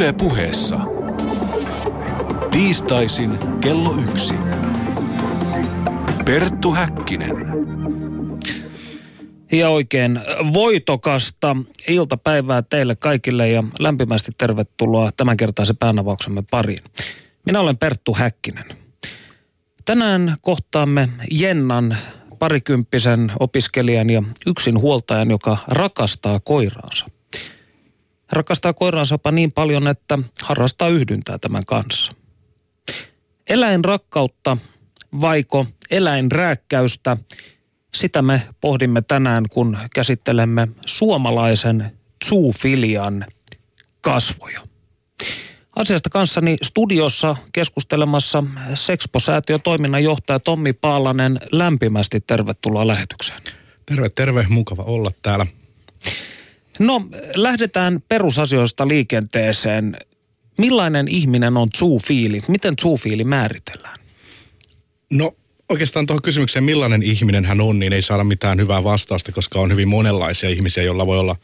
Yle puheessa. Tiistaisin kello yksi. Perttu Häkkinen. Ja oikein voitokasta iltapäivää teille kaikille ja lämpimästi tervetuloa tämänkertaisen päänavauksemme pariin. Minä olen Perttu Häkkinen. Tänään kohtaamme Jennan parikymppisen opiskelijan ja yksin huoltajan, joka rakastaa koiraansa. Rakastaa koiraansa niin paljon, että harrastaa yhdyntää tämän kanssa. Eläinrakkautta vaiko eläinrääkkäystä, sitä me pohdimme tänään, kun käsittelemme suomalaisen zoofilian kasvoja. Asiasta kanssani studiossa keskustelemassa Sexpo-säätiön toiminnanjohtaja Tommi Paalanen. Lämpimästi tervetuloa lähetykseen. Terve, terve. Mukava olla täällä. No, lähdetään perusasioista liikenteeseen. Millainen ihminen on zoofiili? Miten zoofiili määritellään? No oikeastaan tuohon kysymykseen, millainen ihminen hän on, niin ei saada mitään hyvää vastausta, koska on hyvin monenlaisia ihmisiä, joilla voi olla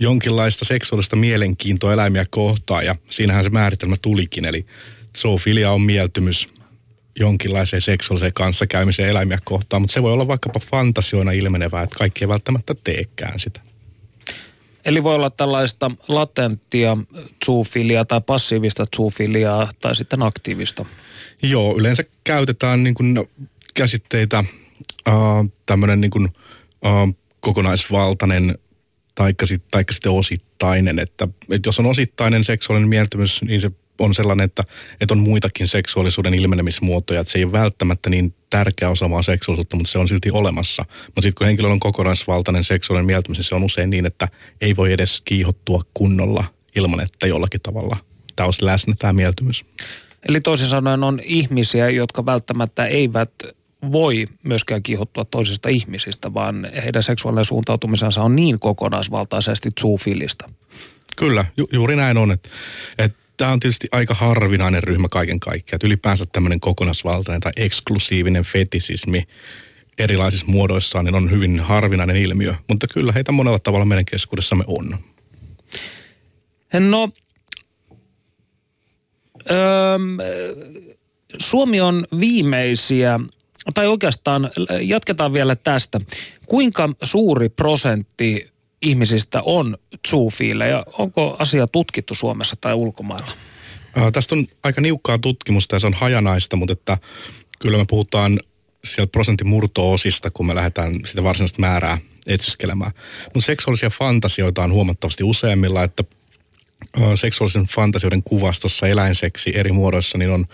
jonkinlaista seksuaalista mielenkiintoa eläimiä kohtaan. Ja siinähän se määritelmä tulikin, eli zoofilia on mieltymys jonkinlaiseen seksuaaliseen kanssakäymiseen eläimiä kohtaan, mutta se voi olla vaikkapa fantasioina ilmenevää, että kaikki ei välttämättä teekään sitä. Eli voi olla tällaista latenttia zoofiliaa tai passiivista zoofiliaa tai sitten aktiivista. Joo, yleensä käytetään niin kuin käsitteitä äh, tämmöinen niin kuin, äh, kokonaisvaltainen taikka, sit, sitten osittainen. Että, että jos on osittainen seksuaalinen mieltymys, niin se on sellainen, että, että on muitakin seksuaalisuuden ilmenemismuotoja. Että se ei ole välttämättä niin tärkeä osa vaan seksuaalisuutta, mutta se on silti olemassa. Mutta sitten kun henkilöllä on kokonaisvaltainen seksuaalinen mieltymys, niin se on usein niin, että ei voi edes kiihottua kunnolla ilman, että jollakin tavalla tämä olisi läsnä tämä mieltymys. Eli toisin sanoen on ihmisiä, jotka välttämättä eivät voi myöskään kiihottua toisista ihmisistä, vaan heidän seksuaalinen suuntautumisensa on niin kokonaisvaltaisesti zoofilista. Kyllä, ju- juuri näin on. Että, että tämä on tietysti aika harvinainen ryhmä kaiken kaikkiaan. Ylipäänsä tämmöinen kokonaisvaltainen tai eksklusiivinen fetisismi erilaisissa muodoissaan niin on hyvin harvinainen ilmiö. Mutta kyllä heitä monella tavalla meidän keskuudessamme on. No, öö, Suomi on viimeisiä, tai oikeastaan jatketaan vielä tästä. Kuinka suuri prosentti ihmisistä on zoofiileja? Onko asia tutkittu Suomessa tai ulkomailla? Ää, tästä on aika niukkaa tutkimusta ja se on hajanaista, mutta että kyllä me puhutaan siellä prosentin murto-osista, kun me lähdetään sitä varsinaista määrää etsiskelemään. Mutta seksuaalisia fantasioita on huomattavasti useimmilla, että seksuaalisen fantasioiden kuvastossa eläinseksi eri muodoissa niin on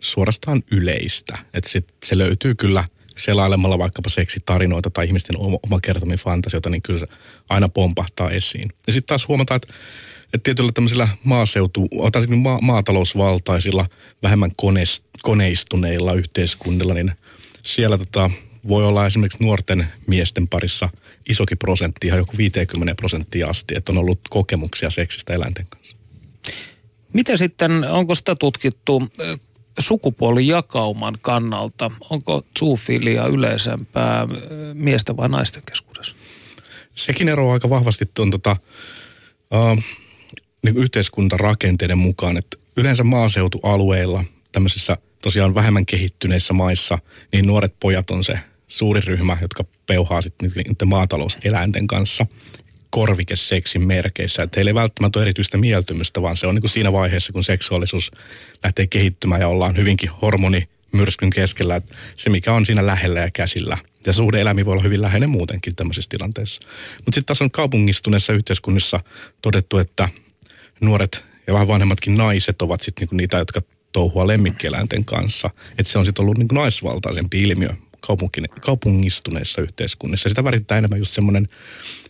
suorastaan yleistä. Että se löytyy kyllä selailemalla vaikkapa seksitarinoita tai ihmisten oma, kertomia fantasioita, niin kyllä se aina pompahtaa esiin. Ja sitten taas huomataan, että, että tietyllä tämmöisillä maaseutu, siis ma, maatalousvaltaisilla, vähemmän koneist, koneistuneilla yhteiskunnilla, niin siellä tota, voi olla esimerkiksi nuorten miesten parissa isokin prosentti, ihan joku 50 prosenttia asti, että on ollut kokemuksia seksistä eläinten kanssa. Miten sitten, onko sitä tutkittu sukupuolijakauman kannalta? Onko zoofilia yleisempää miesten vai naisten keskuudessa? Sekin eroaa aika vahvasti tuon tota, uh, niin yhteiskuntarakenteiden mukaan, että yleensä maaseutualueilla, tämmöisissä tosiaan vähemmän kehittyneissä maissa, niin nuoret pojat on se suuri ryhmä, jotka peuhaa sitten maatalouseläinten kanssa korvikeseksin merkeissä. Että heillä ei välttämättä ole erityistä mieltymystä, vaan se on niin kuin siinä vaiheessa, kun seksuaalisuus lähtee kehittymään ja ollaan hyvinkin hormoni myrskyn keskellä, että se mikä on siinä lähellä ja käsillä. Ja suhde elämi voi olla hyvin läheinen muutenkin tämmöisessä tilanteessa. Mutta sitten taas on kaupungistuneessa yhteiskunnissa todettu, että nuoret ja vähän vanhemmatkin naiset ovat sitten niinku niitä, jotka touhua lemmikkieläinten kanssa. Että se on sitten ollut niinku naisvaltaisempi ilmiö kaupungistuneissa yhteiskunnissa. Sitä värittää enemmän just semmoinen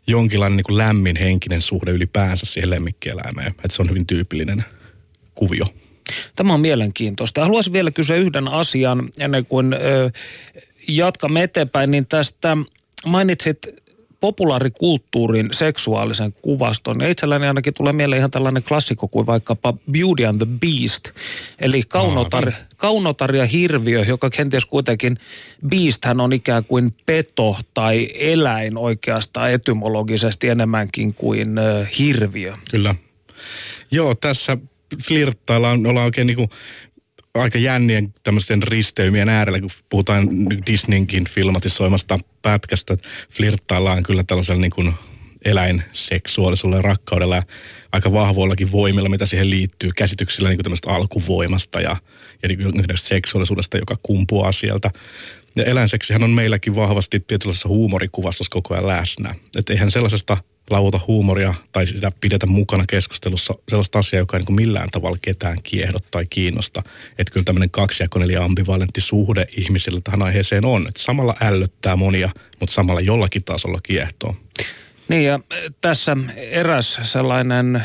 jonkinlainen niin kuin lämmin henkinen suhde ylipäänsä siihen lemmikkieläimeen. Että se on hyvin tyypillinen kuvio. Tämä on mielenkiintoista. Haluaisin vielä kysyä yhden asian ennen kuin ö, jatkamme eteenpäin, niin tästä mainitsit populaarikulttuurin seksuaalisen kuvaston. Ja itselläni ainakin tulee mieleen ihan tällainen klassikko kuin vaikkapa Beauty and the Beast. Eli kaunotar, kaunotar ja hirviö, joka kenties kuitenkin Beast hän on ikään kuin peto tai eläin oikeastaan etymologisesti enemmänkin kuin hirviö. Kyllä. Joo, tässä flirttaillaan, ollaan oikein niin kuin aika jännien tämmöisten risteymien äärellä, kun puhutaan Disneynkin filmatisoimasta pätkästä. Flirttaillaan kyllä tällaisella niin kuin eläinseksuaalisuudella ja rakkaudella ja aika vahvoillakin voimilla, mitä siihen liittyy, käsityksillä niin tämmöistä alkuvoimasta ja, ja niin seksuaalisuudesta, joka kumpuaa sieltä. Ja eläinseksihän on meilläkin vahvasti tietynlaisessa huumorikuvastossa koko ajan läsnä. Että eihän sellaisesta lauta huumoria tai sitä pidetä mukana keskustelussa sellaista asiaa, joka ei niin millään tavalla ketään kiehdo tai kiinnosta. Että kyllä tämmöinen kaksijakoinen eli ambivalentti suhde ihmisillä tähän aiheeseen on. Että samalla ällöttää monia, mutta samalla jollakin tasolla kiehtoo. Niin ja tässä eräs sellainen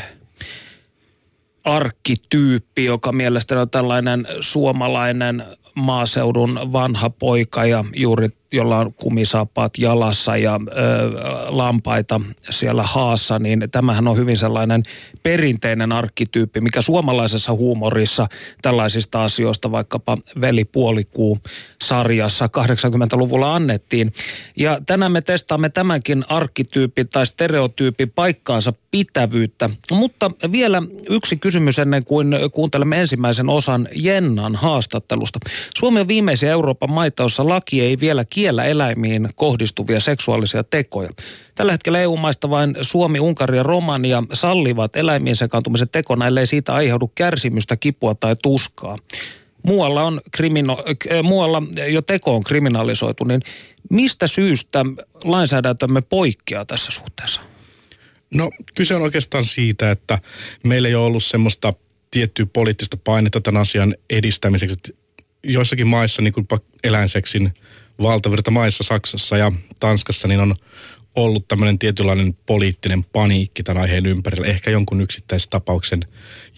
arkkityyppi, joka mielestäni on tällainen suomalainen maaseudun vanha poika ja juuri jolla on kumisaappaat jalassa ja ö, lampaita siellä haassa, niin tämähän on hyvin sellainen perinteinen arkkityyppi, mikä suomalaisessa huumorissa tällaisista asioista vaikkapa Veli Puolikuu sarjassa 80-luvulla annettiin. Ja tänään me testaamme tämänkin arkkityypin tai stereotyypin paikkaansa pitävyyttä. Mutta vielä yksi kysymys ennen kuin kuuntelemme ensimmäisen osan Jennan haastattelusta. Suomi on viimeisiä Euroopan maita, jossa laki ei vielä kiellä eläimiin kohdistuvia seksuaalisia tekoja. Tällä hetkellä EU-maista vain Suomi, Unkari ja Romania sallivat eläimien sekaantumisen tekona, ellei siitä aiheudu kärsimystä, kipua tai tuskaa. Muualla, on krimino, äh, muualla jo teko on kriminalisoitu, niin mistä syystä lainsäädäntömme poikkeaa tässä suhteessa? No kyse on oikeastaan siitä, että meillä ei ole ollut semmoista tiettyä poliittista painetta tämän asian edistämiseksi. Joissakin maissa, niin kuin eläinseksin valtavirta maissa, Saksassa ja Tanskassa, niin on ollut tämmöinen tietynlainen poliittinen paniikki tämän aiheen ympärillä, ehkä jonkun yksittäistapauksen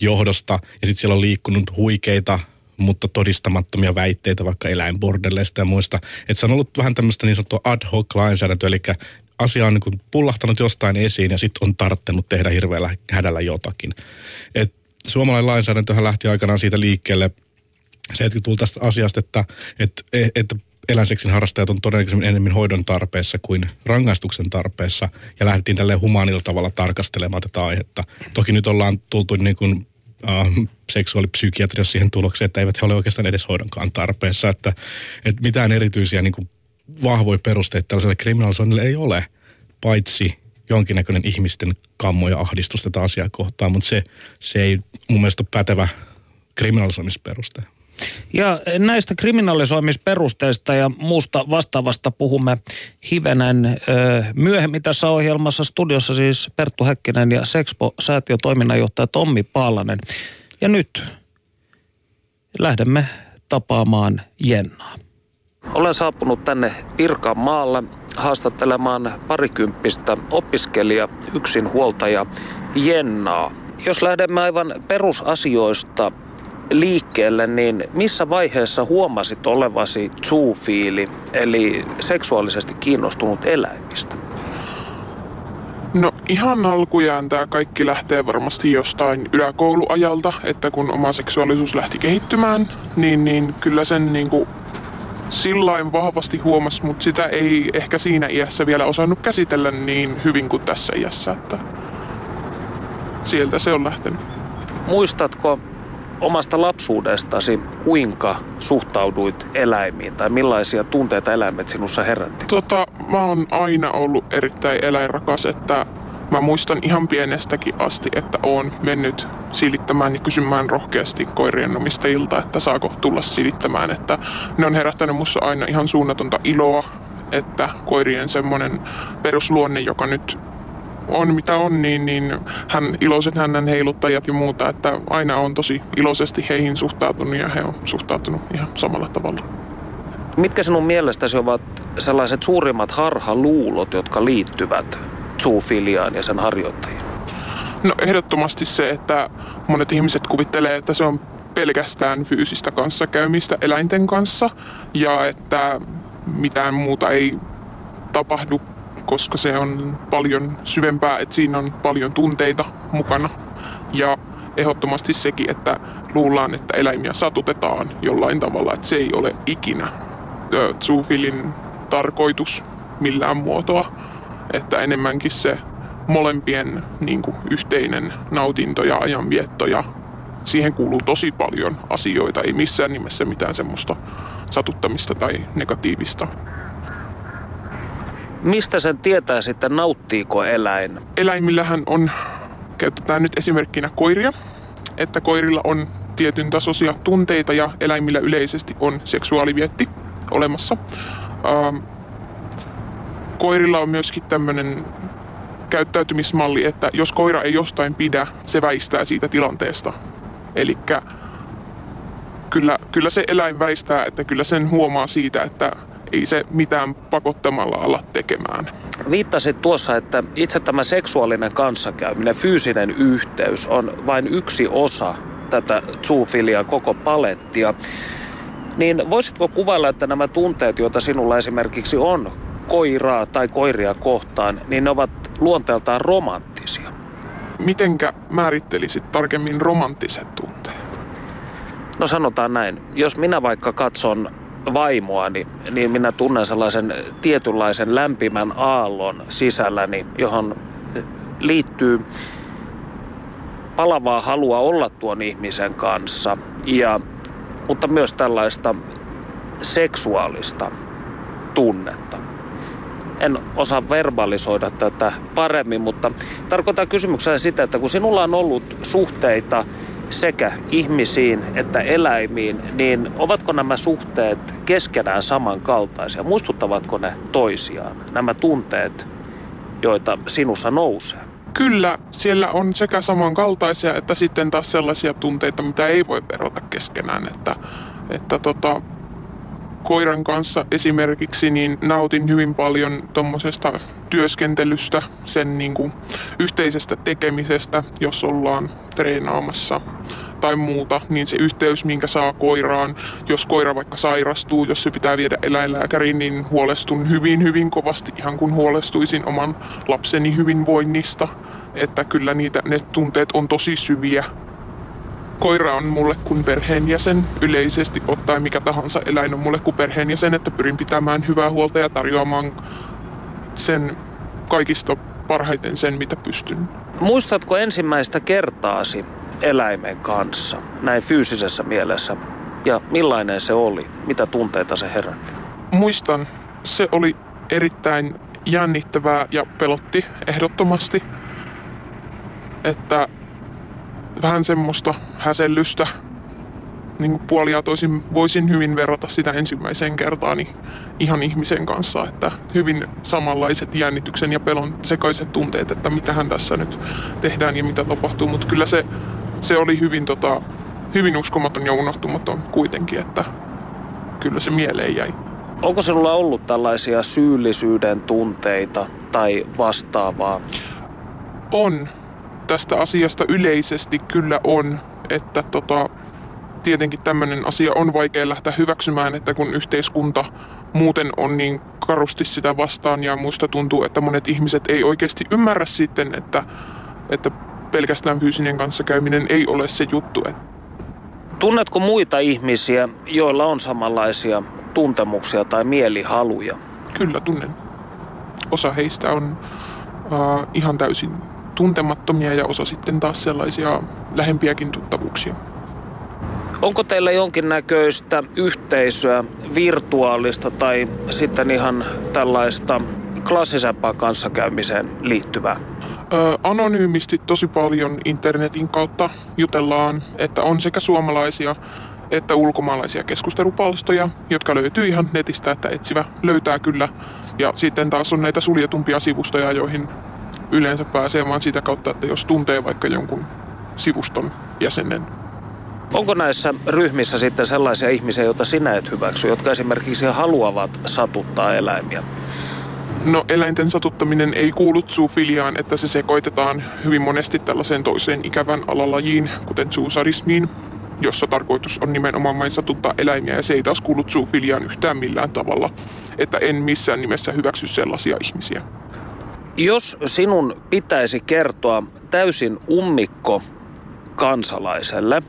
johdosta. Ja sitten siellä on liikkunut huikeita, mutta todistamattomia väitteitä vaikka eläinbordelleista ja muista. Että se on ollut vähän tämmöistä niin sanottua ad hoc lainsäädäntöä, eli asia on niin pullahtanut jostain esiin ja sitten on tarttenut tehdä hirveällä hädällä jotakin. Et suomalainen lainsäädäntöhän lähti aikanaan siitä liikkeelle 70 tästä asiasta, että, että, että eläinseksin harrastajat on todennäköisesti enemmän hoidon tarpeessa kuin rangaistuksen tarpeessa. Ja lähdettiin tälleen humaanilla tavalla tarkastelemaan tätä aihetta. Toki nyt ollaan tultu niin kuin äh, seksuaalipsykiatriassa siihen tulokseen, että eivät he ole oikeastaan edes hoidonkaan tarpeessa. Että, että mitään erityisiä niin kuin vahvoja perusteita tällaiselle kriminalisoinnille ei ole, paitsi jonkinnäköinen ihmisten kammo ja ahdistus tätä asiaa kohtaan, mutta se, se ei mun mielestä ole pätevä kriminalisoimisperuste. Ja näistä kriminalisoimisperusteista ja muusta vastaavasta puhumme hivenen ö, myöhemmin tässä ohjelmassa. Studiossa siis Perttu Häkkinen ja Sexpo-säätiön toiminnanjohtaja Tommi Paalanen. Ja nyt lähdemme tapaamaan Jennaa. Olen saapunut tänne Pirkanmaalle haastattelemaan parikymppistä opiskelija, yksinhuoltaja Jennaa. Jos lähdemme aivan perusasioista liikkeelle, niin missä vaiheessa huomasit olevasi zoofiili, eli seksuaalisesti kiinnostunut eläimistä? No ihan alkujaan tämä kaikki lähtee varmasti jostain yläkouluajalta, että kun oma seksuaalisuus lähti kehittymään, niin, niin kyllä sen niin kuin sillain vahvasti huomas, mutta sitä ei ehkä siinä iässä vielä osannut käsitellä niin hyvin kuin tässä iässä, että sieltä se on lähtenyt. Muistatko omasta lapsuudestasi, kuinka suhtauduit eläimiin tai millaisia tunteita eläimet sinussa herätti? Tota, mä oon aina ollut erittäin eläinrakas, että mä muistan ihan pienestäkin asti, että oon mennyt silittämään ja kysymään rohkeasti koirien omistajilta, että saako tulla silittämään. Että ne on herättänyt mussa aina ihan suunnatonta iloa, että koirien semmoinen perusluonne, joka nyt on mitä on, niin, niin hän, iloiset hänen heiluttajat ja muuta, että aina on tosi iloisesti heihin suhtautunut ja he on suhtautunut ihan samalla tavalla. Mitkä sinun mielestäsi ovat sellaiset suurimmat harhaluulot, jotka liittyvät zoofiliaan ja sen harjoittajiin? No ehdottomasti se, että monet ihmiset kuvittelee, että se on pelkästään fyysistä kanssakäymistä eläinten kanssa ja että mitään muuta ei tapahdu koska se on paljon syvempää, että siinä on paljon tunteita mukana. Ja ehdottomasti sekin, että luullaan, että eläimiä satutetaan jollain tavalla, että se ei ole ikinä zoofilin tarkoitus millään muotoa. Että enemmänkin se molempien niin kuin, yhteinen nautinto ja ajanvietto ja siihen kuuluu tosi paljon asioita, ei missään nimessä mitään semmoista satuttamista tai negatiivista. Mistä sen tietää sitten, nauttiiko eläin? Eläimillähän on, käytetään nyt esimerkkinä koiria, että koirilla on tietyn tasoisia tunteita ja eläimillä yleisesti on seksuaalivietti olemassa. Ähm, koirilla on myöskin tämmöinen käyttäytymismalli, että jos koira ei jostain pidä, se väistää siitä tilanteesta. Eli kyllä, kyllä se eläin väistää, että kyllä sen huomaa siitä, että ei se mitään pakottamalla ala tekemään. Viittasit tuossa, että itse tämä seksuaalinen kanssakäyminen, fyysinen yhteys on vain yksi osa tätä zoofilia koko palettia. Niin voisitko kuvailla, että nämä tunteet, joita sinulla esimerkiksi on koiraa tai koiria kohtaan, niin ne ovat luonteeltaan romanttisia? Mitenkä määrittelisit tarkemmin romanttiset tunteet? No sanotaan näin. Jos minä vaikka katson vaimoani, niin minä tunnen sellaisen tietynlaisen lämpimän aallon sisälläni, johon liittyy palavaa halua olla tuon ihmisen kanssa, ja, mutta myös tällaista seksuaalista tunnetta. En osaa verbalisoida tätä paremmin, mutta tarkoittaa kysymyksellä sitä, että kun sinulla on ollut suhteita sekä ihmisiin että eläimiin, niin ovatko nämä suhteet keskenään samankaltaisia? Muistuttavatko ne toisiaan, nämä tunteet, joita sinussa nousee? Kyllä, siellä on sekä samankaltaisia että sitten taas sellaisia tunteita, mitä ei voi verota keskenään. Että, että tota, koiran kanssa esimerkiksi niin nautin hyvin paljon tuommoisesta työskentelystä, sen niin kuin yhteisestä tekemisestä, jos ollaan treenaamassa tai muuta, niin se yhteys, minkä saa koiraan, jos koira vaikka sairastuu, jos se pitää viedä eläinlääkäriin, niin huolestun hyvin, hyvin kovasti, ihan kun huolestuisin oman lapseni hyvinvoinnista. Että kyllä niitä, ne tunteet on tosi syviä koira on mulle kuin perheenjäsen yleisesti ottaen mikä tahansa eläin on mulle kuin perheenjäsen, että pyrin pitämään hyvää huolta ja tarjoamaan sen kaikista parhaiten sen, mitä pystyn. Muistatko ensimmäistä kertaasi eläimen kanssa, näin fyysisessä mielessä? Ja millainen se oli? Mitä tunteita se herätti? Muistan, se oli erittäin jännittävää ja pelotti ehdottomasti. Että vähän semmoista häsellystä. Niin puolia toisin voisin hyvin verrata sitä ensimmäiseen kertaan niin ihan ihmisen kanssa, että hyvin samanlaiset jännityksen ja pelon sekaiset tunteet, että mitähän tässä nyt tehdään ja mitä tapahtuu, mutta kyllä se, se oli hyvin, tota, hyvin uskomaton ja unohtumaton kuitenkin, että kyllä se mieleen jäi. Onko sinulla ollut tällaisia syyllisyyden tunteita tai vastaavaa? On tästä asiasta yleisesti kyllä on, että tota, tietenkin tämmöinen asia on vaikea lähteä hyväksymään, että kun yhteiskunta muuten on niin karusti sitä vastaan ja musta tuntuu, että monet ihmiset ei oikeasti ymmärrä sitten, että, että pelkästään fyysinen kanssakäyminen ei ole se juttu. Tunnetko muita ihmisiä, joilla on samanlaisia tuntemuksia tai mielihaluja? Kyllä tunnen. Osa heistä on uh, ihan täysin tuntemattomia ja osa sitten taas sellaisia lähempiäkin tuttavuuksia. Onko teillä jonkinnäköistä yhteisöä, virtuaalista tai sitten ihan tällaista klassisempaa kanssakäymiseen liittyvää? Anonyymisti tosi paljon internetin kautta jutellaan, että on sekä suomalaisia että ulkomaalaisia keskustelupalstoja, jotka löytyy ihan netistä, että etsivä löytää kyllä. Ja sitten taas on näitä suljetumpia sivustoja, joihin yleensä pääsee vaan sitä kautta, että jos tuntee vaikka jonkun sivuston jäsenen. Onko näissä ryhmissä sitten sellaisia ihmisiä, joita sinä et hyväksy, jotka esimerkiksi haluavat satuttaa eläimiä? No eläinten satuttaminen ei kuulu zoofiliaan, että se sekoitetaan hyvin monesti tällaiseen toiseen ikävän alalajiin, kuten zoosarismiin, jossa tarkoitus on nimenomaan vain satuttaa eläimiä ja se ei taas kuulu zoofiliaan yhtään millään tavalla. Että en missään nimessä hyväksy sellaisia ihmisiä. Jos sinun pitäisi kertoa täysin ummikko kansalaiselle,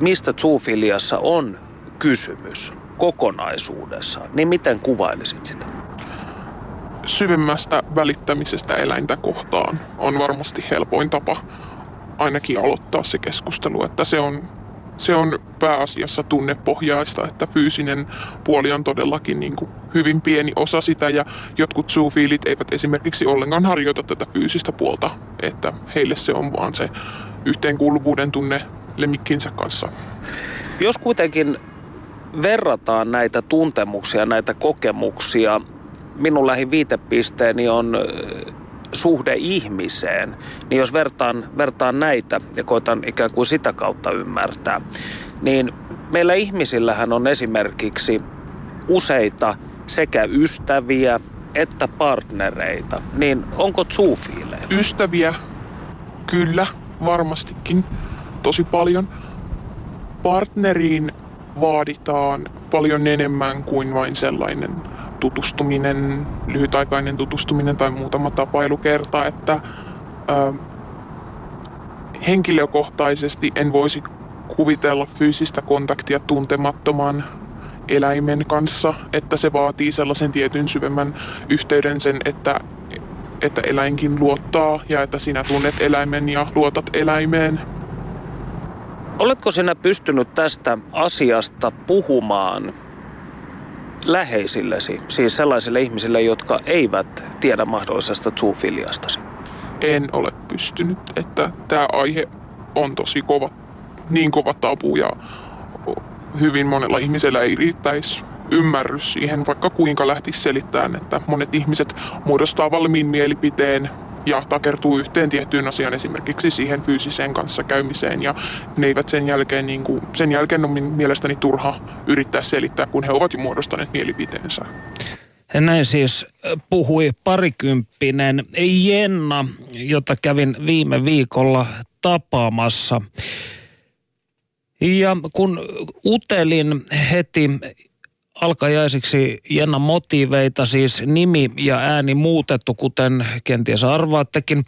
mistä zoofiliassa on kysymys kokonaisuudessaan, niin miten kuvailisit sitä? syvemmästä välittämisestä eläintä kohtaan on varmasti helpoin tapa ainakin aloittaa se keskustelu, että se on, se on pääasiassa tunnepohjaista, että fyysinen puoli on todellakin niin kuin hyvin pieni osa sitä ja jotkut zoofiilit eivät esimerkiksi ollenkaan harjoita tätä fyysistä puolta, että heille se on vaan se yhteenkuuluvuuden tunne lemmikkinsä kanssa. Jos kuitenkin verrataan näitä tuntemuksia, näitä kokemuksia, minun lähiviitepisteeni on suhde ihmiseen, niin jos vertaan, vertaan näitä ja koitan ikään kuin sitä kautta ymmärtää, niin meillä ihmisillähän on esimerkiksi useita sekä ystäviä että partnereita, niin onko zoofiileja? Ystäviä, kyllä, varmastikin, tosi paljon. Partneriin vaaditaan paljon enemmän kuin vain sellainen tutustuminen, lyhytaikainen tutustuminen tai muutama tapailukerta, että ö, henkilökohtaisesti en voisi kuvitella fyysistä kontaktia tuntemattoman eläimen kanssa, että se vaatii sellaisen tietyn syvemmän yhteyden sen, että, että eläinkin luottaa ja että sinä tunnet eläimen ja luotat eläimeen. Oletko sinä pystynyt tästä asiasta puhumaan läheisillesi, siis sellaisille ihmisille, jotka eivät tiedä mahdollisesta zoofiliastasi? En ole pystynyt, että tämä aihe on tosi kova, niin kova tabu ja hyvin monella ihmisellä ei riittäisi ymmärrys siihen, vaikka kuinka lähtisi selittämään, että monet ihmiset muodostaa valmiin mielipiteen ja takertuu yhteen tiettyyn asiaan, esimerkiksi siihen fyysiseen kanssakäymiseen. Ja ne eivät sen jälkeen, niin kuin, sen jälkeen on mielestäni turha yrittää selittää, kun he ovat jo muodostaneet mielipiteensä. Näin siis puhui parikymppinen Jenna, jota kävin viime viikolla tapaamassa. Ja kun utelin heti alkajaisiksi Jenna motiveita, siis nimi ja ääni muutettu, kuten kenties arvaattekin.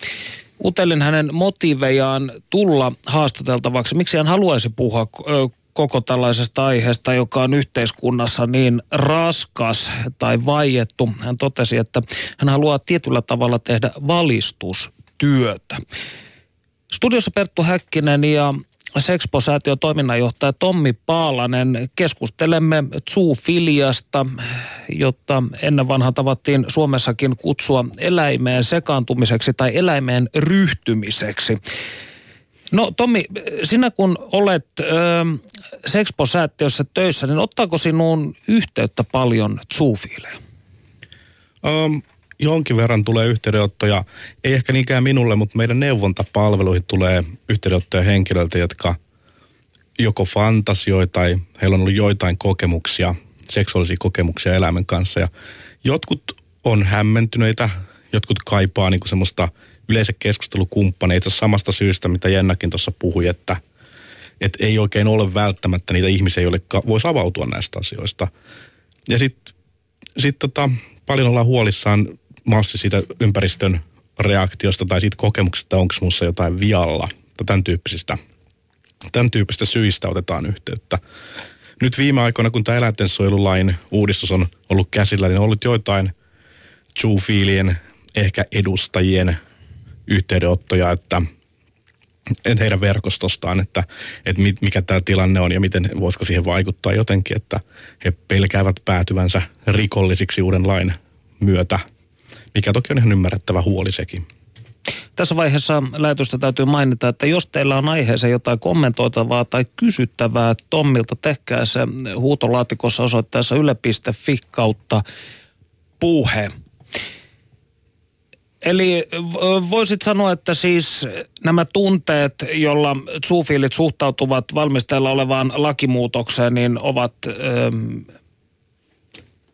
Utelin hänen motivejaan tulla haastateltavaksi. Miksi hän haluaisi puhua koko tällaisesta aiheesta, joka on yhteiskunnassa niin raskas tai vaiettu. Hän totesi, että hän haluaa tietyllä tavalla tehdä valistustyötä. Studiossa Perttu Häkkinen ja Sexpo-säätiön toiminnanjohtaja Tommi Paalanen. Keskustelemme zoofiliasta, jotta ennen vanha tavattiin Suomessakin kutsua eläimeen sekaantumiseksi tai eläimeen ryhtymiseksi. No Tommi, sinä kun olet ö, Sexpo-säätiössä töissä, niin ottaako sinuun yhteyttä paljon zoofiileja? Um, jonkin verran tulee yhteydenottoja, ei ehkä niinkään minulle, mutta meidän neuvontapalveluihin tulee yhteydenottoja henkilöiltä, jotka joko fantasioi tai heillä on ollut joitain kokemuksia, seksuaalisia kokemuksia eläimen kanssa. Ja jotkut on hämmentyneitä, jotkut kaipaa niin kuin semmoista yleisen keskustelukumppaneita samasta syystä, mitä Jennakin tuossa puhui, että, että ei oikein ole välttämättä niitä ihmisiä, joille voisi avautua näistä asioista. Ja sitten sit tota, paljon ollaan huolissaan massi siitä ympäristön reaktiosta tai siitä kokemuksesta, onko minussa jotain vialla. Tämän tyyppisistä, tämän tyyppistä syistä otetaan yhteyttä. Nyt viime aikoina, kun tämä eläintensuojelulain uudistus on ollut käsillä, niin on ollut joitain zoofiilien, ehkä edustajien yhteydenottoja, että, että heidän verkostostaan, että, että mikä tämä tilanne on ja miten voisiko siihen vaikuttaa jotenkin, että he pelkäävät päätyvänsä rikollisiksi uuden lain myötä – mikä toki on ihan ymmärrettävä huoli sekin. Tässä vaiheessa lähetystä täytyy mainita, että jos teillä on aiheeseen jotain kommentoitavaa tai kysyttävää Tommilta, tehkää se huutolaatikossa osoitteessa yle.fi kautta puhe. Eli voisit sanoa, että siis nämä tunteet, jolla zoofiilit suhtautuvat valmisteilla olevaan lakimuutokseen, niin ovat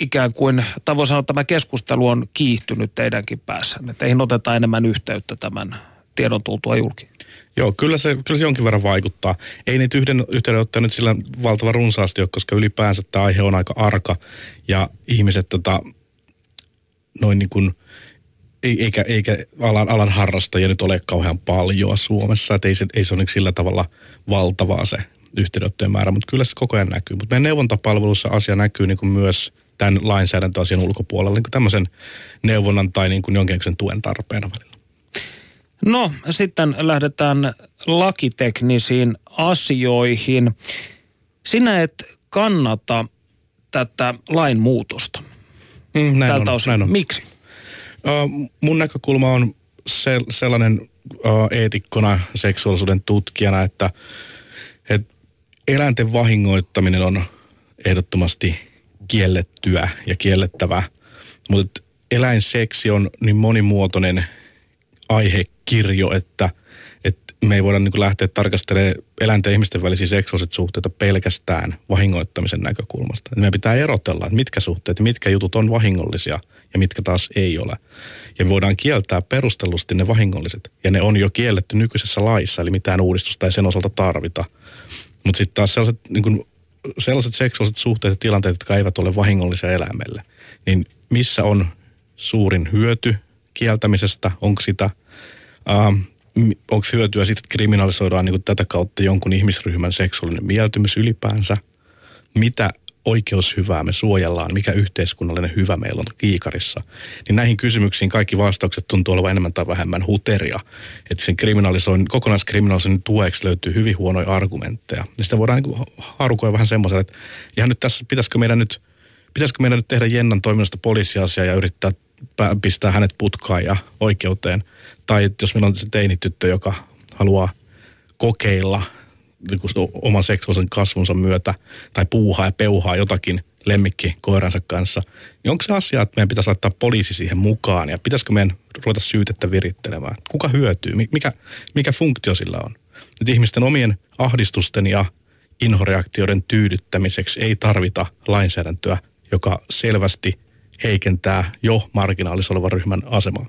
ikään kuin, tai voi sanoa, että tämä keskustelu on kiihtynyt teidänkin päässä, että eihin oteta enemmän yhteyttä tämän tiedon tultua julki. Joo, kyllä se, kyllä se jonkin verran vaikuttaa. Ei niitä yhden yhteydenottoja nyt sillä valtava runsaasti ole, koska ylipäänsä tämä aihe on aika arka ja ihmiset tota, noin niin kuin, eikä, eikä alan, alan harrastajia nyt ole kauhean paljon Suomessa, että ei se, ei se ole niin sillä tavalla valtavaa se yhteydenottojen määrä, mutta kyllä se koko ajan näkyy. Mutta meidän neuvontapalvelussa asia näkyy niin kuin myös tämän lainsäädäntöasian ulkopuolella niin kuin tämmöisen neuvonnan tai niin kuin jonkinlaisen tuen tarpeena välillä. No, sitten lähdetään lakiteknisiin asioihin. Sinä et kannata tätä lainmuutosta Mm, näin tältä on, osin. näin on. Miksi? Uh, mun näkökulma on se, sellainen uh, eetikkona, seksuaalisuuden tutkijana, että, että eläinten vahingoittaminen on ehdottomasti kiellettyä ja kiellettävää. Mutta eläinseksi on niin monimuotoinen aihekirjo, että, että me ei voida niin lähteä tarkastelemaan eläinten ja ihmisten välisiä seksuaaliset suhteita pelkästään vahingoittamisen näkökulmasta. Et meidän pitää erotella, että mitkä suhteet mitkä jutut on vahingollisia ja mitkä taas ei ole. Ja me voidaan kieltää perustellusti ne vahingolliset. Ja ne on jo kielletty nykyisessä laissa, eli mitään uudistusta ei sen osalta tarvita. Mutta sitten taas sellaiset, niin sellaiset seksuaaliset suhteet ja tilanteet, jotka eivät ole vahingollisia eläimelle, niin missä on suurin hyöty kieltämisestä? Onko sitä, ähm, onko hyötyä siitä, että kriminalisoidaan niin tätä kautta jonkun ihmisryhmän seksuaalinen mieltymys ylipäänsä? Mitä oikeushyvää me suojellaan, mikä yhteiskunnallinen hyvä meillä on kiikarissa, niin näihin kysymyksiin kaikki vastaukset tuntuu olevan enemmän tai vähemmän huteria. Että sen kriminalisoinnin, kokonaiskriminalisoinnin tueksi löytyy hyvin huonoja argumentteja. Ja sitä voidaan niin harukoida vähän semmoiselle, että ihan nyt tässä pitäisikö meidän nyt, pitäisikö meidän nyt tehdä Jennan toiminnasta poliisiasia ja yrittää pistää hänet putkaan ja oikeuteen. Tai jos meillä on se teinityttö, joka haluaa kokeilla oman seksuaalisen kasvunsa myötä tai puuhaa ja peuhaa jotakin lemmikki koiransa kanssa, niin onko se asia, että meidän pitäisi laittaa poliisi siihen mukaan ja pitäisikö meidän ruveta syytettä virittelemään? Kuka hyötyy? Mikä, mikä funktio sillä on? Että ihmisten omien ahdistusten ja inhoreaktioiden tyydyttämiseksi ei tarvita lainsäädäntöä, joka selvästi heikentää jo marginaalissa olevan ryhmän asemaa.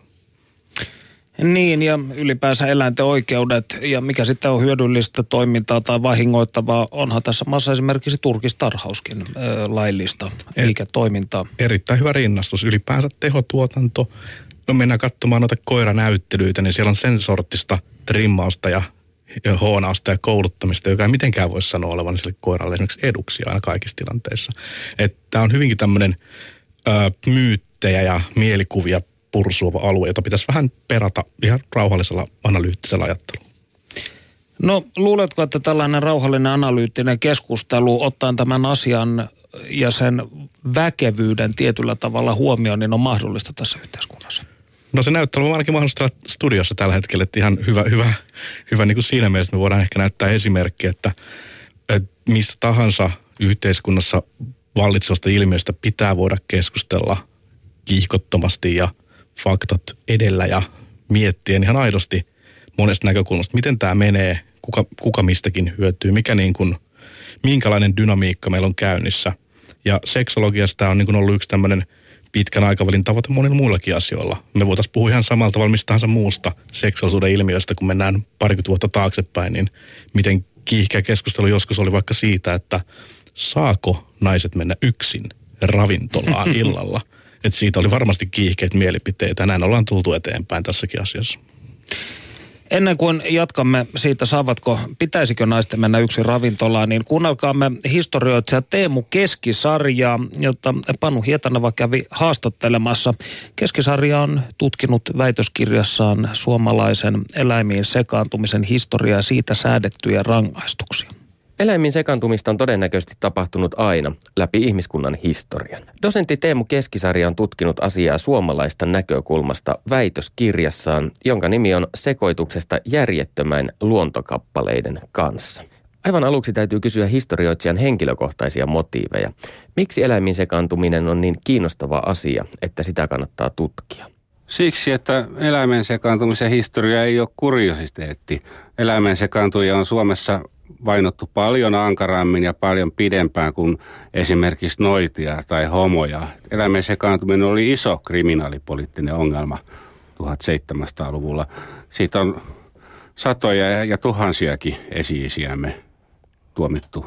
Niin, ja ylipäänsä eläinten oikeudet ja mikä sitten on hyödyllistä toimintaa tai vahingoittavaa, onhan tässä maassa esimerkiksi turkistarhauskin ö, laillista, eikä toimintaa. Erittäin hyvä rinnastus. Ylipäänsä tehotuotanto. No mennään katsomaan noita koiranäyttelyitä, niin siellä on sen sortista trimmausta ja hoonausta ja kouluttamista, joka ei mitenkään voi sanoa olevan sille koiralle esimerkiksi eduksi aina kaikissa tilanteissa. Tämä on hyvinkin tämmöinen myyttejä ja mielikuvia pursuava alue, jota pitäisi vähän perata ihan rauhallisella analyyttisellä ajattelulla. No luuletko, että tällainen rauhallinen analyyttinen keskustelu ottaen tämän asian ja sen väkevyyden tietyllä tavalla huomioon, niin on mahdollista tässä yhteiskunnassa? No se näyttää olevan ainakin mahdollista studiossa tällä hetkellä, että ihan hyvä, hyvä, hyvä niin kuin siinä mielessä me voidaan ehkä näyttää esimerkki, että, että mistä tahansa yhteiskunnassa vallitsevasta ilmiöstä pitää voida keskustella kiihkottomasti ja faktat edellä ja miettien ihan aidosti monesta näkökulmasta, miten tämä menee, kuka, kuka mistäkin hyötyy, mikä niin kuin, minkälainen dynamiikka meillä on käynnissä. Ja seksologiasta on niin kuin ollut yksi tämmöinen pitkän aikavälin tavoite monilla muillakin asioilla. Me voitaisiin puhua ihan samalla tavalla mistä tahansa muusta seksuaalisuuden ilmiöstä, kun mennään parikymmentä vuotta taaksepäin, niin miten kiihkeä keskustelu joskus oli vaikka siitä, että saako naiset mennä yksin ravintolaan illalla. Että siitä oli varmasti kiihkeitä mielipiteitä. Näin ollaan tultu eteenpäin tässäkin asiassa. Ennen kuin jatkamme siitä, saavatko, pitäisikö naisten mennä yksi ravintolaan, niin kuunnelkaamme historioitsija Teemu Keskisarjaa, jota Panu Hietanava kävi haastattelemassa. Keskisarja on tutkinut väitöskirjassaan suomalaisen eläimiin sekaantumisen historiaa siitä säädettyjä rangaistuksia. Eläimiin sekaantumista on todennäköisesti tapahtunut aina läpi ihmiskunnan historian. Dosentti Teemu Keskisarja on tutkinut asiaa suomalaista näkökulmasta väitöskirjassaan, jonka nimi on Sekoituksesta järjettömän luontokappaleiden kanssa. Aivan aluksi täytyy kysyä historioitsijan henkilökohtaisia motiiveja. Miksi eläimiin sekaantuminen on niin kiinnostava asia, että sitä kannattaa tutkia? Siksi, että eläimen sekaantumisen historia ei ole kuriositeetti. Eläimen sekaantuja on Suomessa vainottu paljon ankarammin ja paljon pidempään kuin esimerkiksi noitia tai homoja. Eläimen sekaantuminen oli iso kriminaalipoliittinen ongelma 1700-luvulla. Siitä on satoja ja tuhansiakin esi-isiämme tuomittu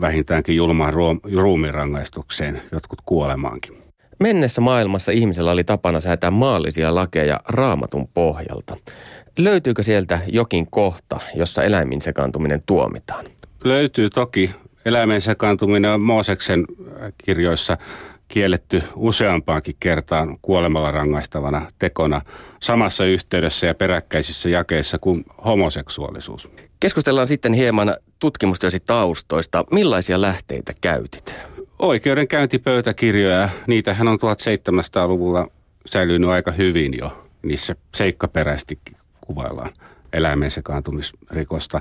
vähintäänkin julmaan ruumirangaistukseen, jotkut kuolemaankin. Mennessä maailmassa ihmisellä oli tapana säätää maallisia lakeja raamatun pohjalta. Löytyykö sieltä jokin kohta, jossa eläimin sekaantuminen tuomitaan? Löytyy toki. eläimen sekaantuminen on Mooseksen kirjoissa kielletty useampaankin kertaan kuolemalla rangaistavana tekona samassa yhteydessä ja peräkkäisissä jakeissa kuin homoseksuaalisuus. Keskustellaan sitten hieman tutkimustyösi taustoista. Millaisia lähteitä käytit? Oikeudenkäyntipöytäkirjoja, niitähän on 1700-luvulla säilynyt aika hyvin jo. Niissä seikkaperäisesti kuvaillaan eläimen sekaantumisrikosta.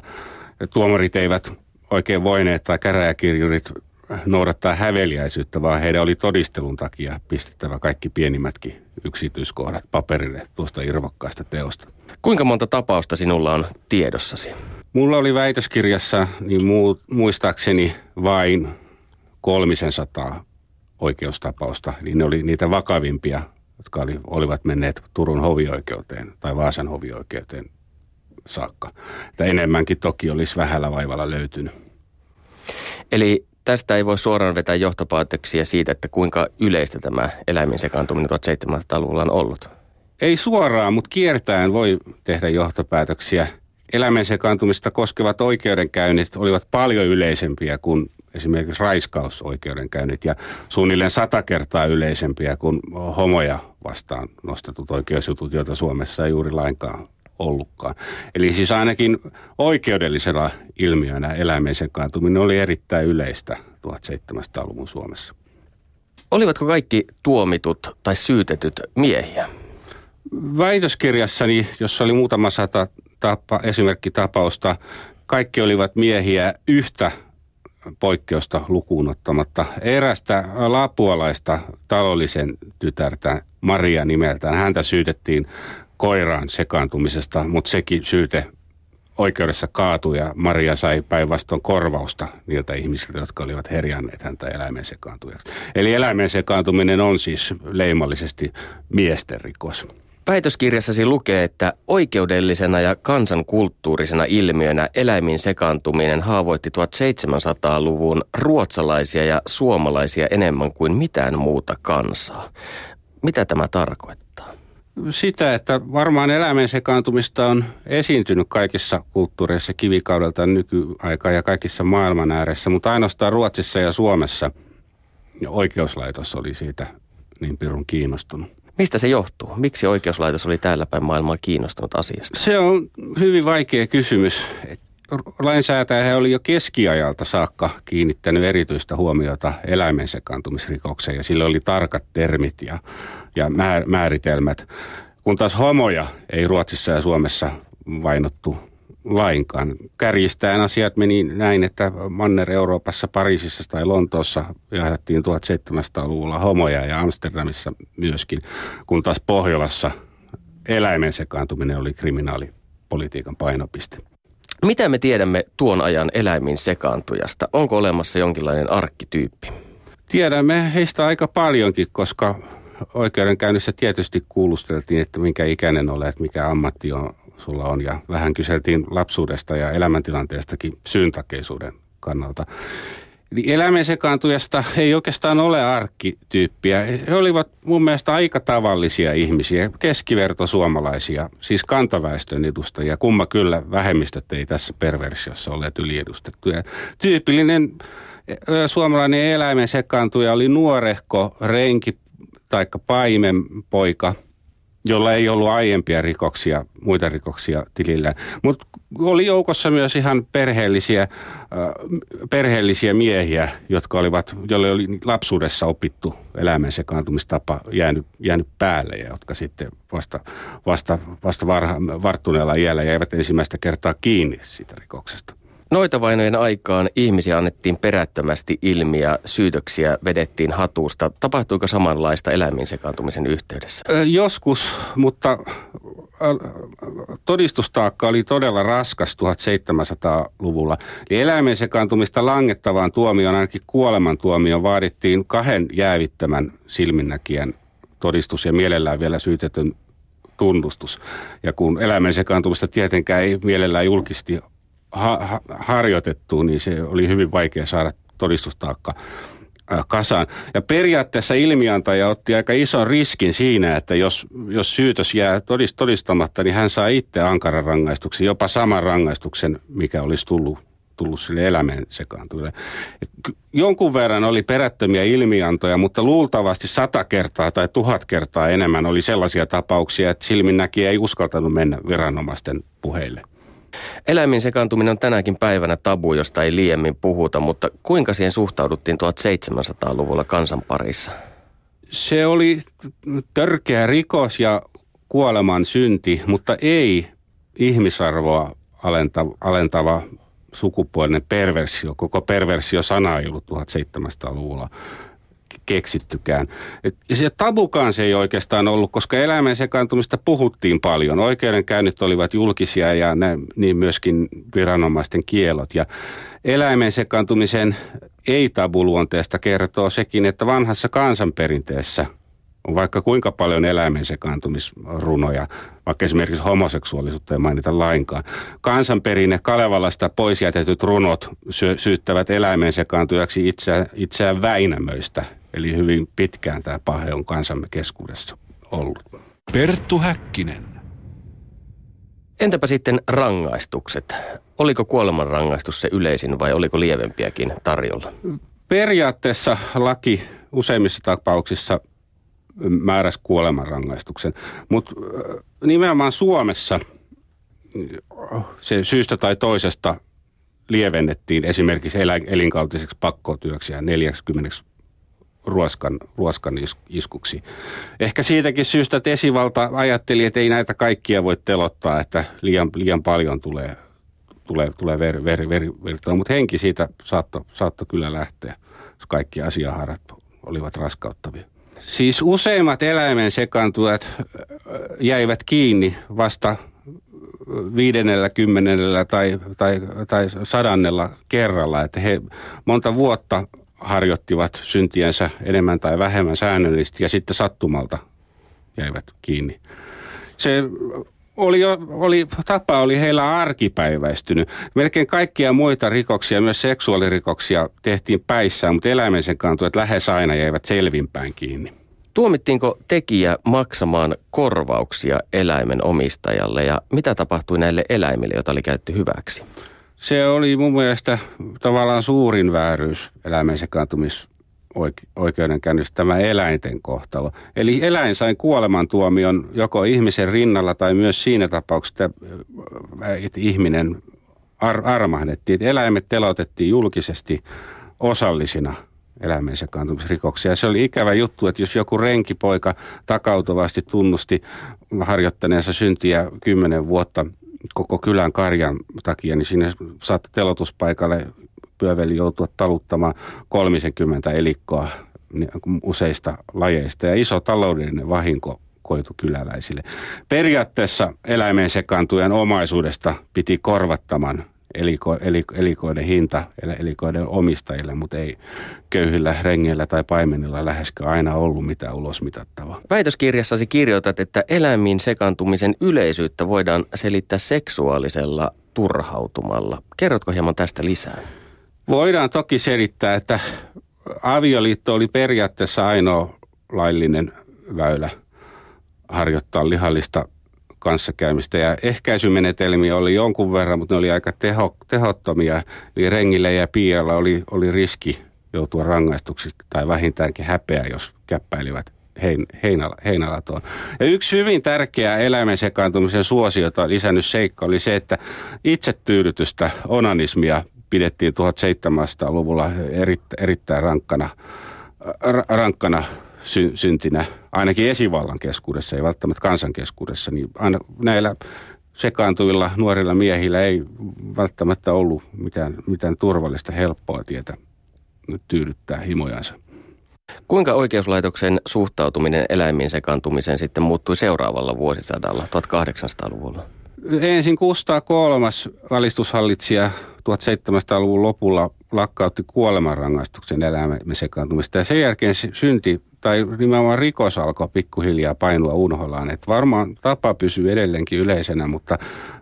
Tuomarit eivät oikein voineet tai käräjäkirjurit noudattaa häveliäisyyttä, vaan heidän oli todistelun takia pistettävä kaikki pienimmätkin yksityiskohdat paperille tuosta irvokkaasta teosta. Kuinka monta tapausta sinulla on tiedossasi? Mulla oli väitöskirjassa niin muistaakseni vain kolmisen sataa oikeustapausta, niin ne oli niitä vakavimpia, jotka oli, olivat menneet Turun hovioikeuteen tai Vaasan hovioikeuteen saakka. Että enemmänkin toki olisi vähällä vaivalla löytynyt. Eli tästä ei voi suoraan vetää johtopäätöksiä siitä, että kuinka yleistä tämä eläimen sekaantuminen 1700-luvulla on ollut? Ei suoraan, mutta kiertäen voi tehdä johtopäätöksiä. Eläimen sekaantumista koskevat oikeudenkäynnit olivat paljon yleisempiä kuin esimerkiksi raiskausoikeudenkäynnit ja suunnilleen sata kertaa yleisempiä kuin homoja vastaan nostetut oikeusjutut, joita Suomessa ei juuri lainkaan ollutkaan. Eli siis ainakin oikeudellisella ilmiönä eläimen sekaantuminen oli erittäin yleistä 1700-luvun Suomessa. Olivatko kaikki tuomitut tai syytetyt miehiä? Väitöskirjassani, jossa oli muutama sata tapa, esimerkkitapausta, kaikki olivat miehiä yhtä poikkeusta lukuun ottamatta. Erästä lapualaista talollisen tytärtä, Maria nimeltään, häntä syytettiin koiraan sekaantumisesta, mutta sekin syyte oikeudessa kaatui ja Maria sai päinvastoin korvausta niiltä ihmisiltä, jotka olivat herjanneet häntä eläimen sekaantujaksi. Eli eläimen sekaantuminen on siis leimallisesti miesten rikos. Väitöskirjassasi lukee, että oikeudellisena ja kansankulttuurisena ilmiönä eläimiin sekaantuminen haavoitti 1700-luvun ruotsalaisia ja suomalaisia enemmän kuin mitään muuta kansaa. Mitä tämä tarkoittaa? Sitä, että varmaan eläimen sekaantumista on esiintynyt kaikissa kulttuureissa kivikaudelta nykyaikaa ja kaikissa maailman ääressä, mutta ainoastaan Ruotsissa ja Suomessa oikeuslaitos oli siitä niin pirun kiinnostunut. Mistä se johtuu? Miksi oikeuslaitos oli täällä päin maailmaa kiinnostunut asiasta? Se on hyvin vaikea kysymys. Lainsäätäjä oli jo keskiajalta saakka kiinnittänyt erityistä huomiota eläimen sekaantumisrikokseen ja sillä oli tarkat termit ja, ja määritelmät. Kun taas homoja ei Ruotsissa ja Suomessa vainottu lainkaan. Kärjistäen asiat meni näin, että Manner-Euroopassa, Pariisissa tai Lontoossa jahdattiin 1700-luvulla homoja ja Amsterdamissa myöskin, kun taas Pohjolassa eläimen sekaantuminen oli kriminaalipolitiikan painopiste. Mitä me tiedämme tuon ajan eläimiin sekaantujasta? Onko olemassa jonkinlainen arkkityyppi? Tiedämme heistä aika paljonkin, koska oikeudenkäynnissä tietysti kuulusteltiin, että minkä ikäinen olet, mikä ammatti on, sulla on. Ja vähän kyseltiin lapsuudesta ja elämäntilanteestakin syyntakeisuuden kannalta. Eli eläimen sekaantujasta ei oikeastaan ole arkkityyppiä. He olivat mun mielestä aika tavallisia ihmisiä, keskiverto suomalaisia, siis kantaväestön edustajia. Kumma kyllä vähemmistöt ei tässä perversiossa olleet yliedustettuja. Tyypillinen suomalainen eläimen sekaantuja oli nuorehko, renki tai paimenpoika – jolla ei ollut aiempia rikoksia, muita rikoksia tilillä. Mutta oli joukossa myös ihan perheellisiä, äh, perheellisiä miehiä, jotka olivat, joille oli lapsuudessa opittu elämän sekaantumistapa jäänyt, jäänyt päälle ja jotka sitten vasta, vasta, vasta varha, varttuneella iällä jäivät ensimmäistä kertaa kiinni siitä rikoksesta. Noita vainojen aikaan ihmisiä annettiin perättömästi ilmi ja syytöksiä vedettiin hatusta. Tapahtuiko samanlaista eläimiin sekaantumisen yhteydessä? Joskus, mutta todistustaakka oli todella raskas 1700-luvulla. Eli eläimen sekaantumista langettavaan tuomioon, ainakin kuolemantuomioon, vaadittiin kahden jäävittämän silminnäkijän todistus ja mielellään vielä syytetyn tunnustus. Ja kun eläimen sekaantumista tietenkään ei mielellään julkisti ha- ha- harjoitettu, niin se oli hyvin vaikea saada todistustaakka kasaan. Ja periaatteessa ilmiantaja otti aika ison riskin siinä, että jos, jos syytös jää todistamatta, niin hän saa itse ankaran rangaistuksen, jopa saman rangaistuksen, mikä olisi tullut tullut sille elämän sekaantuville. Jonkun verran oli perättömiä ilmiantoja, mutta luultavasti sata kertaa tai tuhat kertaa enemmän oli sellaisia tapauksia, että silminnäki ei uskaltanut mennä viranomaisten puheille. Eläimin sekaantuminen on tänäkin päivänä tabu, josta ei liiemmin puhuta, mutta kuinka siihen suhtauduttiin 1700-luvulla kansan parissa? Se oli törkeä rikos ja kuoleman synti, mutta ei ihmisarvoa alentava, alentava sukupuolinen perversio. Koko perversio-sana ei ollut 1700-luvulla keksittykään. Et se tabukaan se ei oikeastaan ollut, koska eläimen sekaantumista puhuttiin paljon. Oikeudenkäynnit olivat julkisia ja ne, niin myöskin viranomaisten kielot. Ja eläimen sekaantumisen ei-tabuluonteesta kertoo sekin, että vanhassa kansanperinteessä – on vaikka kuinka paljon eläimen sekaantumisrunoja, vaikka esimerkiksi homoseksuaalisuutta ei mainita lainkaan. Kansanperinne Kalevalasta pois jätetyt runot sy- syyttävät eläimen sekaantujaksi itseään, itseään Väinämöistä. Eli hyvin pitkään tämä pahe on kansamme keskuudessa ollut. Perttu Häkkinen. Entäpä sitten rangaistukset? Oliko kuolemanrangaistus se yleisin vai oliko lievempiäkin tarjolla? Periaatteessa laki useimmissa tapauksissa määräsi kuolemanrangaistuksen. Mutta nimenomaan Suomessa se syystä tai toisesta lievennettiin esimerkiksi elinkautiseksi pakkotyöksi ja 40 ruoskan, ruoskan iskuksi. Ehkä siitäkin syystä, että esivalta ajatteli, että ei näitä kaikkia voi telottaa, että liian, liian paljon tulee, tulee, tulee veri, veri, veri, veri, mutta henki siitä saattoi saatto kyllä lähteä, jos kaikki asiaharat olivat raskauttavia. Siis useimmat eläimen sekaantujat jäivät kiinni vasta viidennellä, kymmenellä tai, tai, tai sadannella kerralla. Että he monta vuotta harjoittivat syntiensä enemmän tai vähemmän säännöllisesti ja sitten sattumalta jäivät kiinni. Se oli, oli, tapa oli heillä arkipäiväistynyt. Melkein kaikkia muita rikoksia, myös seksuaalirikoksia tehtiin päissään, mutta eläimen sekaantujat lähes aina jäivät selvinpäin kiinni. Tuomittiinko tekijä maksamaan korvauksia eläimen omistajalle ja mitä tapahtui näille eläimille, joita oli käytetty hyväksi? Se oli mun mielestä tavallaan suurin vääryys eläimen sekaantumis oikeudenkäynnissä tämä eläinten kohtalo. Eli eläin sai kuolemantuomion joko ihmisen rinnalla tai myös siinä tapauksessa, että ihminen ar- armahdettiin. Että eläimet telotettiin julkisesti osallisina eläimen sekaantumisrikoksia. Se oli ikävä juttu, että jos joku renkipoika takautuvasti tunnusti harjoittaneensa syntiä kymmenen vuotta koko kylän karjan takia, niin sinne saatte telotuspaikalle pyöveli joutua taluttamaan 30 elikkoa useista lajeista ja iso taloudellinen vahinko koitu kyläläisille. Periaatteessa eläimeen sekaantujan omaisuudesta piti korvattaman eliko, eliko, elikoiden hinta elikoiden omistajille, mutta ei köyhillä rengeillä tai paimenilla läheskään aina ollut mitään ulosmitattavaa. Väitöskirjassasi kirjoitat, että eläimiin sekaantumisen yleisyyttä voidaan selittää seksuaalisella turhautumalla. Kerrotko hieman tästä lisää? Voidaan toki selittää, että avioliitto oli periaatteessa ainoa laillinen väylä harjoittaa lihallista kanssakäymistä ja ehkäisymenetelmiä oli jonkun verran, mutta ne oli aika teho, tehottomia. Eli rengillä ja piialla oli, oli riski joutua rangaistuksi tai vähintäänkin häpeä, jos käppäilivät hein, heinala, heinalatoon. Ja yksi hyvin tärkeä eläimen sekaantumisen suosiota lisännyt seikka oli se, että itsetyydytystä, onanismia pidettiin 1700-luvulla erittäin, rankkana, rankkana sy- syntinä, ainakin esivallan keskuudessa, ei välttämättä kansan keskuudessa, niin aina näillä sekaantuvilla nuorilla miehillä ei välttämättä ollut mitään, mitään turvallista, helppoa tietä tyydyttää himojansa. Kuinka oikeuslaitoksen suhtautuminen eläimiin sekaantumiseen sitten muuttui seuraavalla vuosisadalla, 1800-luvulla? Ensin Kustaa kolmas valistushallitsija 1700-luvun lopulla lakkautti kuolemanrangaistuksen eläimen sekaantumista. Ja sen jälkeen synti tai nimenomaan rikos alkoi pikkuhiljaa painua unholaan. Että varmaan tapa pysyy edelleenkin yleisenä, mutta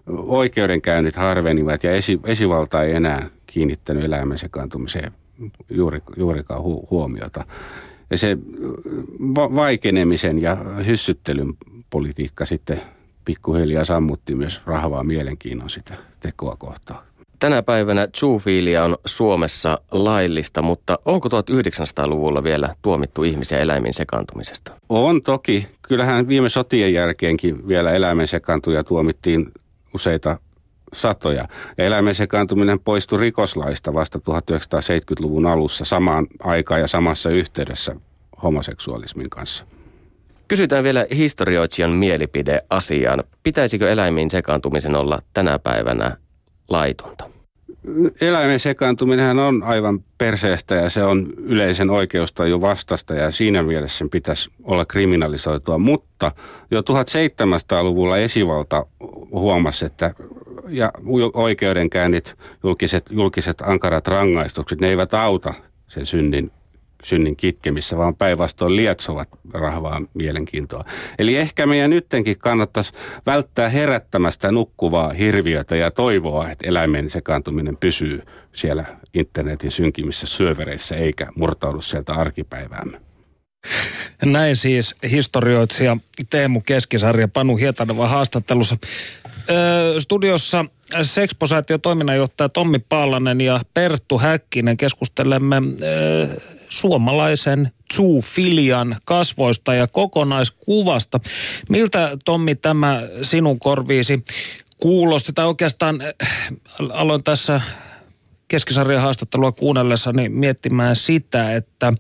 oikeudenkäynnit harvenivat ja esi, esivalta ei enää kiinnittänyt eläimen sekaantumiseen juuri, juurikaan hu, huomiota. Ja se va- vaikenemisen ja hyssyttelyn politiikka sitten pikkuhiljaa sammutti myös rahvaa mielenkiinnon sitä tekoa kohtaan. Tänä päivänä zoofiilia on Suomessa laillista, mutta onko 1900-luvulla vielä tuomittu ihmisen eläimin sekaantumisesta? On toki. Kyllähän viime sotien jälkeenkin vielä eläimen sekaantuja tuomittiin useita satoja. Ja eläimen sekaantuminen poistui rikoslaista vasta 1970-luvun alussa samaan aikaan ja samassa yhteydessä homoseksuaalismin kanssa. Kysytään vielä historioitsijan mielipide asiaan. Pitäisikö eläimiin sekaantumisen olla tänä päivänä laitonta? Eläimen sekaantuminen on aivan perseestä ja se on yleisen oikeustajun vastasta ja siinä mielessä sen pitäisi olla kriminalisoitua. Mutta jo 1700-luvulla esivalta huomasi, että ja oikeudenkäynnit, julkiset, julkiset ankarat rangaistukset, ne eivät auta sen synnin synnin kitkemissä, vaan päinvastoin lietsovat rahvaa mielenkiintoa. Eli ehkä meidän nyttenkin kannattaisi välttää herättämästä nukkuvaa hirviötä ja toivoa, että eläimen sekaantuminen pysyy siellä internetin synkimissä syövereissä eikä murtaudu sieltä arkipäiväämme. Näin siis historioitsija Teemu Keskisarja Panu Hietaneva haastattelussa. Studiossa Sexposaatio toiminnanjohtaja Tommi Paalanen ja Perttu Häkkinen keskustelemme suomalaisen zoofilian kasvoista ja kokonaiskuvasta. Miltä Tommi tämä sinun korviisi kuulosti, tai oikeastaan aloin tässä keskisarjan haastattelua kuunnellessani miettimään sitä, että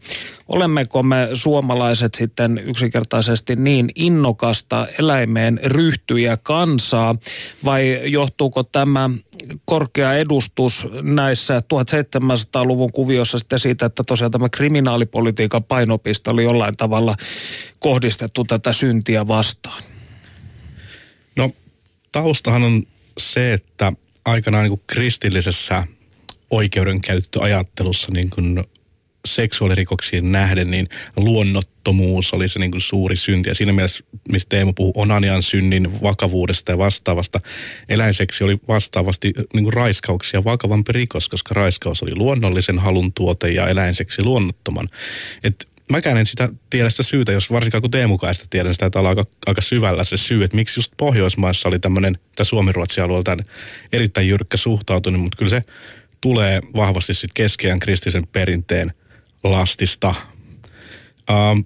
olemmeko me suomalaiset sitten yksinkertaisesti niin innokasta eläimeen ryhtyjä kansaa vai johtuuko tämä korkea edustus näissä 1700-luvun kuviossa sitten siitä, että tosiaan tämä kriminaalipolitiikan painopiste oli jollain tavalla kohdistettu tätä syntiä vastaan? No taustahan on se, että aikanaan niin kristillisessä oikeudenkäyttöajattelussa niin kuin seksuaalirikoksiin nähden, niin luonnottomuus oli se niin kuin suuri synti. Ja siinä mielessä, mistä Teemu puhuu onanian synnin vakavuudesta ja vastaavasta, eläinseksi oli vastaavasti niin kuin raiskauksia vakavampi rikos, koska raiskaus oli luonnollisen halun tuote ja eläinseksi luonnottoman. Et mäkään en sitä tiedä sitä syytä, jos varsinkaan kun Teemukaista tiedän sitä, että on aika, aika syvällä se syy, että miksi just Pohjoismaissa oli tämmöinen, tämä Suomi-Ruotsi alueella erittäin jyrkkä suhtautuminen, mutta kyllä se tulee vahvasti sitten keskeään kristillisen perinteen lastista. Um,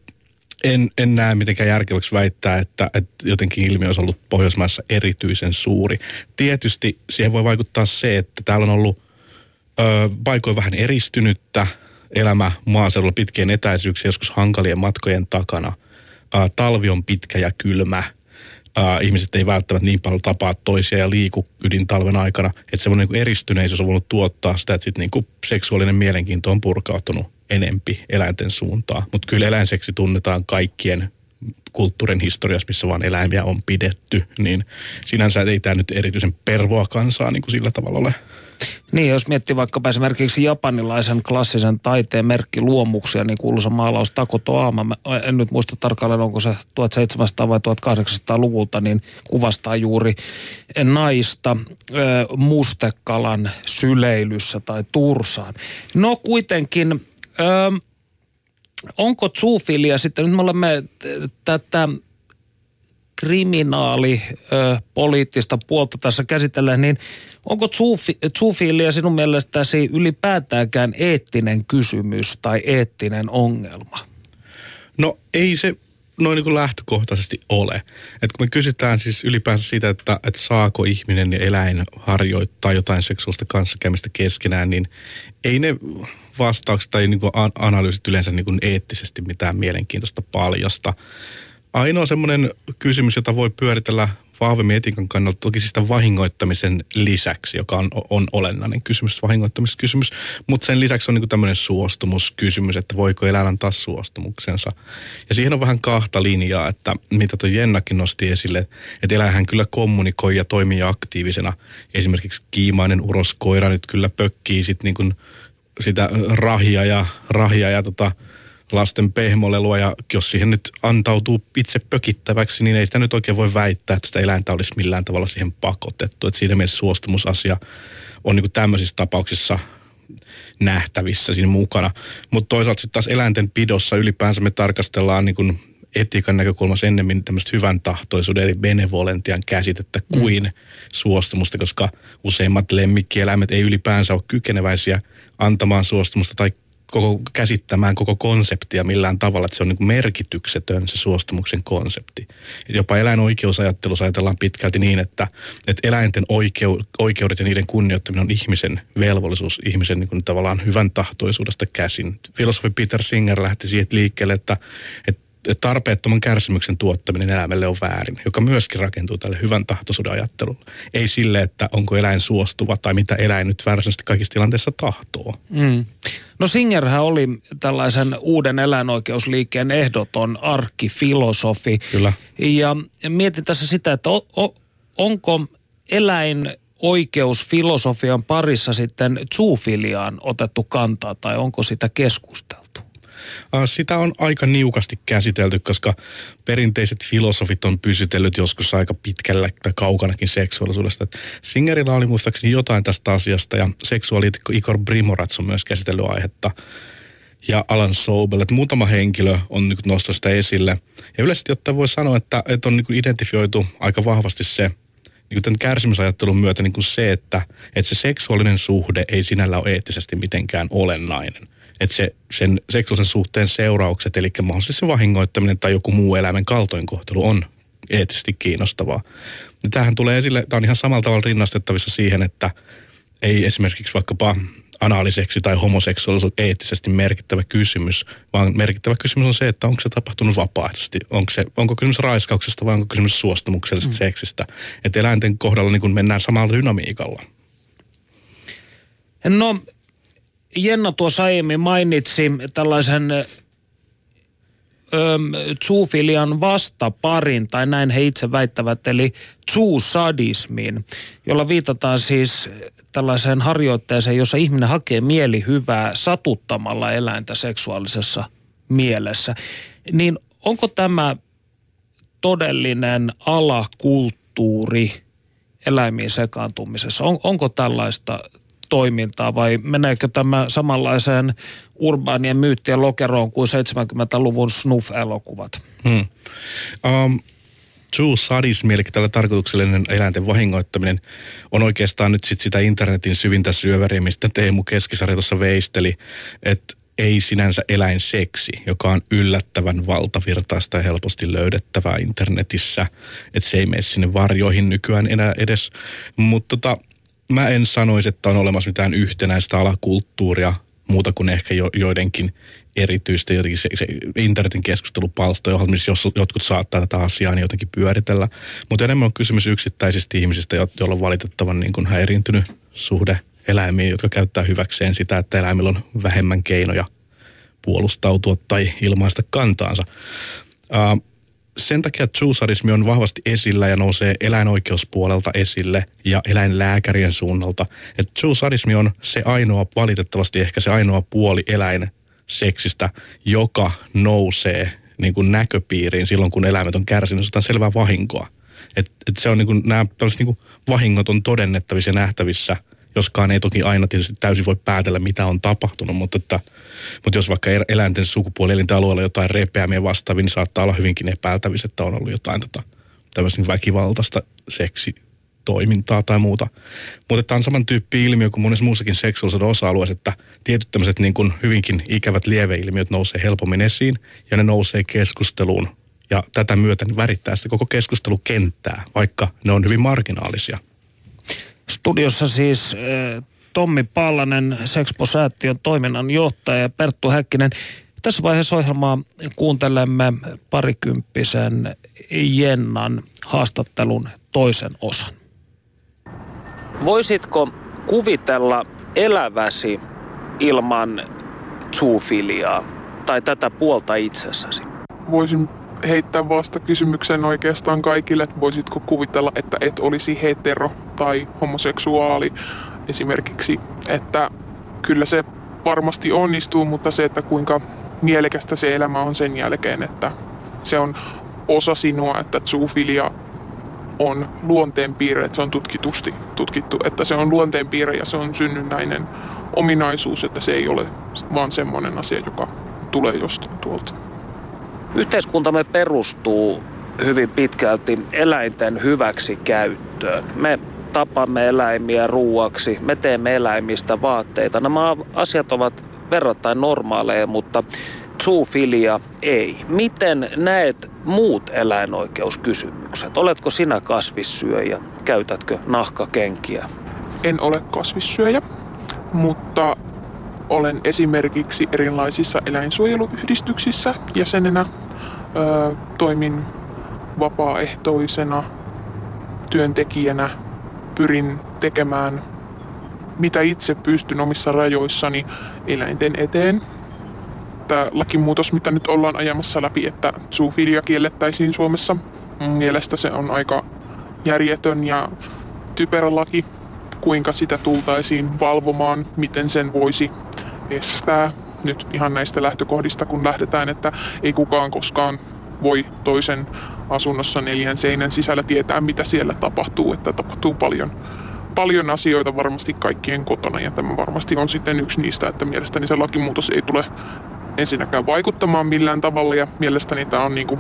en, en näe mitenkään järkeväksi väittää, että, että jotenkin ilmiö olisi ollut Pohjoismaissa erityisen suuri. Tietysti siihen voi vaikuttaa se, että täällä on ollut ö, paikoin vähän eristynyttä elämä maaseudulla pitkien etäisyyksien, joskus hankalien matkojen takana. Ö, talvi on pitkä ja kylmä – äh, ihmiset ei välttämättä niin paljon tapaa toisia ja liiku ydintalven aikana. Että semmoinen niin eristyneisyys on voinut tuottaa sitä, että sit niin kuin seksuaalinen mielenkiinto on purkautunut enempi eläinten suuntaan. Mutta kyllä eläinseksi tunnetaan kaikkien kulttuurin historiassa, missä vaan eläimiä on pidetty, niin sinänsä ei tämä nyt erityisen pervoa kansaa niin kuin sillä tavalla ole. Niin, jos miettii vaikkapa esimerkiksi japanilaisen klassisen taiteen merkki luomuksia, niin kuuluisa maalaus Tako Toama, en nyt muista tarkalleen, onko se 1700 vai 1800-luvulta, niin kuvastaa juuri naista mustekalan syleilyssä tai tursaan. No kuitenkin, onko zoofilia sitten, nyt me olemme tätä kriminaali poliittista puolta tässä käsitellään, niin onko zoofilia sinun mielestäsi ylipäätäänkään eettinen kysymys tai eettinen ongelma? No ei se noin niin kuin lähtökohtaisesti ole. Et kun me kysytään siis ylipäänsä siitä, että, että saako ihminen ja eläin harjoittaa jotain seksuaalista kanssakäymistä keskenään, niin ei ne vastaukset tai niin kuin analyysit yleensä niin kuin eettisesti mitään mielenkiintoista paljasta. Ainoa semmoinen kysymys, jota voi pyöritellä vahvemmin etiikan kannalta, toki siis vahingoittamisen lisäksi, joka on, on olennainen kysymys, vahingoittamiskysymys, mutta sen lisäksi on niin tämmöinen suostumuskysymys, että voiko eläin antaa suostumuksensa. Ja siihen on vähän kahta linjaa, että mitä tuo Jennakin nosti esille, että eläinhän kyllä kommunikoi ja toimii aktiivisena. Esimerkiksi kiimainen uroskoira nyt kyllä pökkii sit niin sitä rahia ja, rahia ja tota, lasten pehmolelua ja jos siihen nyt antautuu itse pökittäväksi, niin ei sitä nyt oikein voi väittää, että sitä eläintä olisi millään tavalla siihen pakotettu. Että siinä mielessä suostumusasia on niin tämmöisissä tapauksissa nähtävissä siinä mukana. Mutta toisaalta sitten taas eläinten pidossa ylipäänsä me tarkastellaan niin etiikan näkökulmassa ennemmin tämmöistä hyvän tahtoisuuden eli benevolentian käsitettä mm. kuin mm. suostumusta, koska useimmat lemmikkieläimet ei ylipäänsä ole kykeneväisiä antamaan suostumusta tai koko, käsittämään koko konseptia millään tavalla, että se on niin merkityksetön se suostumuksen konsepti. Et jopa eläinoikeusajattelussa ajatellaan pitkälti niin, että, että eläinten oikeu, oikeudet ja niiden kunnioittaminen on ihmisen velvollisuus, ihmisen niin kuin tavallaan hyvän tahtoisuudesta käsin. Filosofi Peter Singer lähti siitä liikkeelle, että, että tarpeettoman kärsimyksen tuottaminen eläimelle on väärin, joka myöskin rakentuu tälle hyvän tahtoisuuden ajattelulle. Ei sille, että onko eläin suostuva tai mitä eläin nyt varsinaisesti kaikissa tilanteissa tahtoo. Mm. No Singerhän oli tällaisen uuden eläinoikeusliikkeen ehdoton arkkifilosofi. Kyllä. Ja mietin tässä sitä, että o, o, onko eläin oikeusfilosofian parissa sitten zoofiliaan otettu kantaa tai onko sitä keskusteltu? Sitä on aika niukasti käsitelty, koska perinteiset filosofit on pysytellyt joskus aika pitkällä tai kaukanakin seksuaalisuudesta. Singerillä oli muistaakseni jotain tästä asiasta ja seksuaaliitikko Igor Brimorats on myös käsitellyt aihetta ja Alan Sobel, että muutama henkilö on niin nostanut sitä esille. Ja yleisesti ottaen voi sanoa, että, että on niin identifioitu aika vahvasti se, niin tämän kärsimysajattelun myötä niin kuin se, että, että se seksuaalinen suhde ei sinällä ole eettisesti mitenkään olennainen että se, sen seksuaalisen suhteen seuraukset, eli mahdollisesti se vahingoittaminen tai joku muu eläimen kaltoinkohtelu on eettisesti kiinnostavaa. Ja tämähän tulee esille, tämä on ihan samalla tavalla rinnastettavissa siihen, että ei esimerkiksi vaikkapa anaaliseksi tai homoseksuaalisuus eettisesti merkittävä kysymys, vaan merkittävä kysymys on se, että onko se tapahtunut vapaaehtoisesti, onko, se, onko kysymys raiskauksesta vai onko kysymys suostumuksellisesta mm. seksistä. Että eläinten kohdalla niin kun mennään samalla dynamiikalla. No Jenna tuossa aiemmin mainitsi tällaisen zoofilian vastaparin, tai näin he itse väittävät, eli zoosadismin, jolla viitataan siis tällaiseen harjoitteeseen, jossa ihminen hakee mielihyvää satuttamalla eläintä seksuaalisessa mielessä. Niin onko tämä todellinen alakulttuuri eläimiin sekaantumisessa? On, onko tällaista toimintaa vai meneekö tämä samanlaiseen urbaanien myyttien lokeroon kuin 70-luvun snuff-elokuvat? Hmm. Um, true sadismi, eli tällä tarkoituksellinen eläinten vahingoittaminen, on oikeastaan nyt sit sitä internetin syvintä syöväriä, mistä Teemu Keskisarja tuossa veisteli, että ei sinänsä eläinseksi, joka on yllättävän valtavirtaista ja helposti löydettävää internetissä. Että se ei mene sinne varjoihin nykyään enää edes. Mutta tota, mä en sanoisi, että on olemassa mitään yhtenäistä alakulttuuria muuta kuin ehkä jo, joidenkin erityistä jotenkin se, se internetin keskustelupalstoja, missä jos, jotkut saattaa tätä asiaa niin jotenkin pyöritellä. Mutta enemmän on kysymys yksittäisistä ihmisistä, joilla on valitettavan niin kuin häiriintynyt suhde eläimiin, jotka käyttää hyväkseen sitä, että eläimillä on vähemmän keinoja puolustautua tai ilmaista kantaansa. Uh, sen takia zoosadismi on vahvasti esillä ja nousee eläinoikeuspuolelta esille ja eläinlääkärien suunnalta. Että zoosadismi on se ainoa, valitettavasti ehkä se ainoa puoli eläinseksistä, joka nousee niin kuin näköpiiriin silloin, kun eläimet on kärsinyt jostain selvää vahinkoa. Et, et se on niin kuin, nämä niin kuin vahingot on todennettavissa ja nähtävissä, joskaan ei toki aina tietysti täysin voi päätellä, mitä on tapahtunut, mutta että – mutta jos vaikka eläinten sukupuolielinten alueella jotain repeämiä vastaavia, niin saattaa olla hyvinkin epäiltävissä, että on ollut jotain tota, tämmöistä niin väkivaltaista seksi toimintaa tai muuta. Mutta tämä on saman tyyppi ilmiö kuin monessa muussakin seksuaalisuuden osa-alueessa, että tietyt tämmöiset niin kuin hyvinkin ikävät lieveilmiöt nousee helpommin esiin ja ne nousee keskusteluun ja tätä myötä niin värittää sitä koko keskustelukenttää, vaikka ne on hyvin marginaalisia. Studiossa siis Tommi Pallanen, Sexpo-säätiön toiminnanjohtaja ja Perttu Häkkinen. Tässä vaiheessa ohjelmaa kuuntelemme parikymppisen Jennan haastattelun toisen osan. Voisitko kuvitella eläväsi ilman zoofiliaa tai tätä puolta itsessäsi? Voisin heittää vasta kysymyksen oikeastaan kaikille, että voisitko kuvitella, että et olisi hetero tai homoseksuaali esimerkiksi, että kyllä se varmasti onnistuu, mutta se, että kuinka mielekästä se elämä on sen jälkeen, että se on osa sinua, että zoofilia on luonteenpiirre, että se on tutkitusti tutkittu, että se on luonteenpiirre ja se on synnynnäinen ominaisuus, että se ei ole vaan semmoinen asia, joka tulee jostain tuolta. Yhteiskuntamme perustuu hyvin pitkälti eläinten hyväksi käyttöön. Me tapamme eläimiä ruuaksi, me teemme eläimistä vaatteita. Nämä asiat ovat verrattain normaaleja, mutta zoofilia ei. Miten näet muut eläinoikeuskysymykset? Oletko sinä kasvissyöjä? Käytätkö nahkakenkiä? En ole kasvissyöjä, mutta olen esimerkiksi erilaisissa eläinsuojeluyhdistyksissä jäsenenä. Öö, toimin vapaaehtoisena työntekijänä. Pyrin tekemään mitä itse pystyn omissa rajoissani eläinten eteen. Tämä lakimuutos, mitä nyt ollaan ajamassa läpi, että zoofilia kiellettäisiin Suomessa, mielestä se on aika järjetön ja typerä laki. Kuinka sitä tultaisiin valvomaan, miten sen voisi estää nyt ihan näistä lähtökohdista, kun lähdetään, että ei kukaan koskaan voi toisen asunnossa neljän seinän sisällä tietää, mitä siellä tapahtuu, että tapahtuu paljon, paljon asioita varmasti kaikkien kotona. Ja tämä varmasti on sitten yksi niistä, että mielestäni se lakimuutos ei tule ensinnäkään vaikuttamaan millään tavalla. Ja mielestäni tämä on niin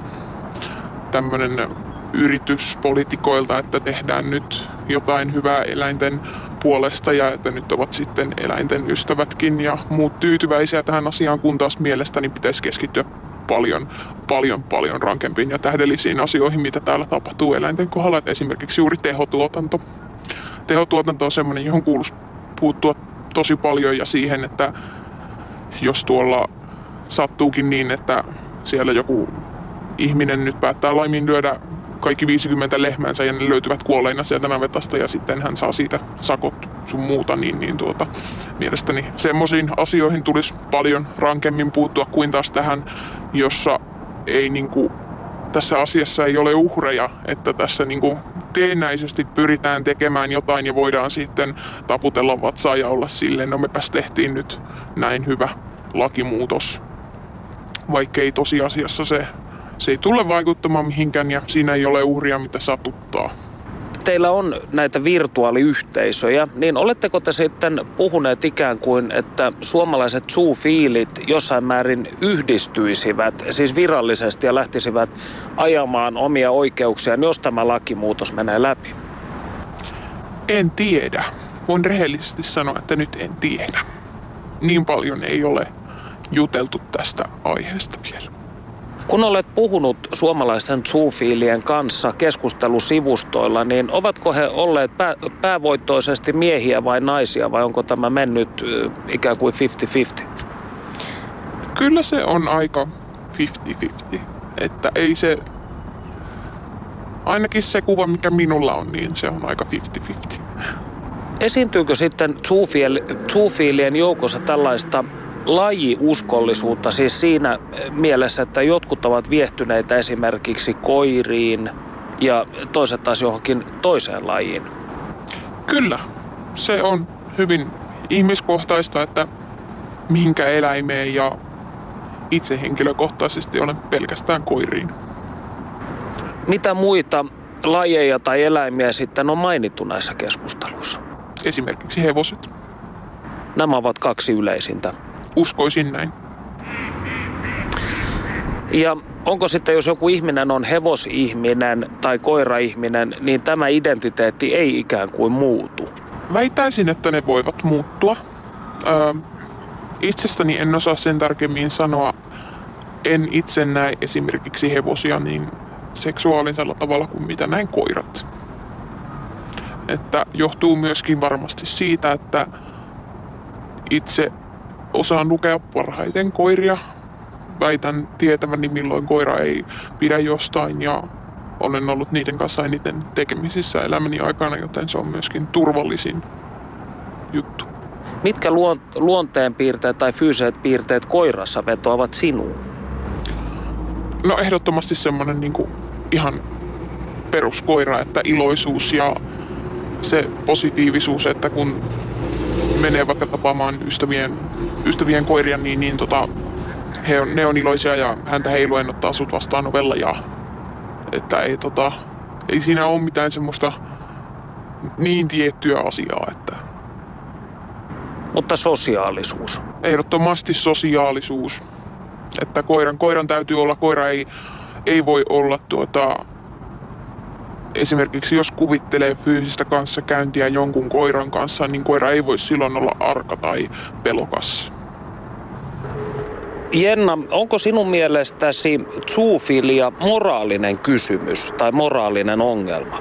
tämmöinen yritys poliitikoilta, että tehdään nyt jotain hyvää eläinten puolesta ja että nyt ovat sitten eläinten ystävätkin ja muut tyytyväisiä tähän asiaan, kun taas mielestäni pitäisi keskittyä paljon, paljon, paljon rankempiin ja tähdellisiin asioihin, mitä täällä tapahtuu eläinten kohdalla. Että esimerkiksi juuri tehotuotanto. Tehotuotanto on sellainen, johon kuuluisi puuttua tosi paljon ja siihen, että jos tuolla sattuukin niin, että siellä joku ihminen nyt päättää laiminlyödä kaikki 50 lehmänsä ja ne löytyvät kuolleina sieltä navetasta ja sitten hän saa siitä sakot sun muuta, niin, niin tuota, mielestäni semmoisiin asioihin tulisi paljon rankemmin puuttua kuin taas tähän, jossa ei niin kuin, tässä asiassa ei ole uhreja, että tässä niin kuin teennäisesti pyritään tekemään jotain ja voidaan sitten taputella vatsaa ja olla silleen, no mepäs tehtiin nyt näin hyvä lakimuutos, vaikkei tosiasiassa se se ei tule vaikuttamaan mihinkään ja siinä ei ole uhria, mitä satuttaa. Teillä on näitä virtuaaliyhteisöjä, niin oletteko te sitten puhuneet ikään kuin, että suomalaiset zoofiilit jossain määrin yhdistyisivät, siis virallisesti ja lähtisivät ajamaan omia oikeuksiaan, jos tämä lakimuutos menee läpi? En tiedä. Voin rehellisesti sanoa, että nyt en tiedä. Niin paljon ei ole juteltu tästä aiheesta vielä. Kun olet puhunut suomalaisten zoofiilien kanssa keskustelusivustoilla, niin ovatko he olleet pää, päävoittoisesti miehiä vai naisia vai onko tämä mennyt ikään kuin 50-50? Kyllä se on aika 50-50. Että ei se, ainakin se kuva mikä minulla on, niin se on aika 50-50. Esiintyykö sitten zoofiilien joukossa tällaista lajiuskollisuutta siis siinä mielessä, että jotkut ovat viehtyneitä esimerkiksi koiriin ja toiset taas johonkin toiseen lajiin? Kyllä, se on hyvin ihmiskohtaista, että minkä eläimeen ja itse henkilökohtaisesti olen pelkästään koiriin. Mitä muita lajeja tai eläimiä sitten on mainittu näissä keskusteluissa? Esimerkiksi hevoset. Nämä ovat kaksi yleisintä. Uskoisin näin. Ja onko sitten, jos joku ihminen on hevosihminen tai koiraihminen, niin tämä identiteetti ei ikään kuin muutu? Väittäisin, että ne voivat muuttua. Öö, itsestäni en osaa sen tarkemmin sanoa. En itse näe esimerkiksi hevosia niin seksuaalisella tavalla kuin mitä näin koirat. Että johtuu myöskin varmasti siitä, että itse osaan lukea parhaiten koiria. Väitän tietäväni milloin koira ei pidä jostain ja olen ollut niiden kanssa eniten tekemisissä elämäni aikana, joten se on myöskin turvallisin juttu. Mitkä luonteen piirteet tai fyysiset piirteet koirassa vetoavat sinuun? No ehdottomasti semmoinen niin ihan peruskoira, että iloisuus ja se positiivisuus, että kun menee vaikka tapaamaan ystävien, ystävien koiria, niin, niin tota, he on, ne on iloisia ja häntä heiluen ottaa sut vastaan ovella ja että ei, tota, ei siinä ole mitään semmoista niin tiettyä asiaa, että... Mutta sosiaalisuus? Ehdottomasti sosiaalisuus. Että koiran, koiran täytyy olla, koira ei, ei voi olla tuota, esimerkiksi jos kuvittelee fyysistä kanssakäyntiä jonkun koiran kanssa, niin koira ei voi silloin olla arka tai pelokas. Jenna, onko sinun mielestäsi zoofilia moraalinen kysymys tai moraalinen ongelma?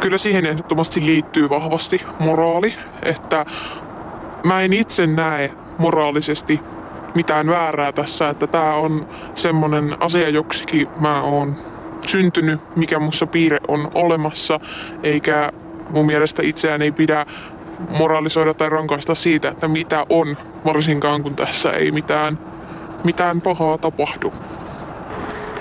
Kyllä siihen ehdottomasti liittyy vahvasti moraali, että mä en itse näe moraalisesti mitään väärää tässä, että tämä on semmonen asia, joksikin mä oon syntynyt, mikä mussa piirre on olemassa, eikä mun mielestä itseään ei pidä moralisoida tai rankaista siitä, että mitä on, varsinkaan kun tässä ei mitään, mitään pahaa tapahdu.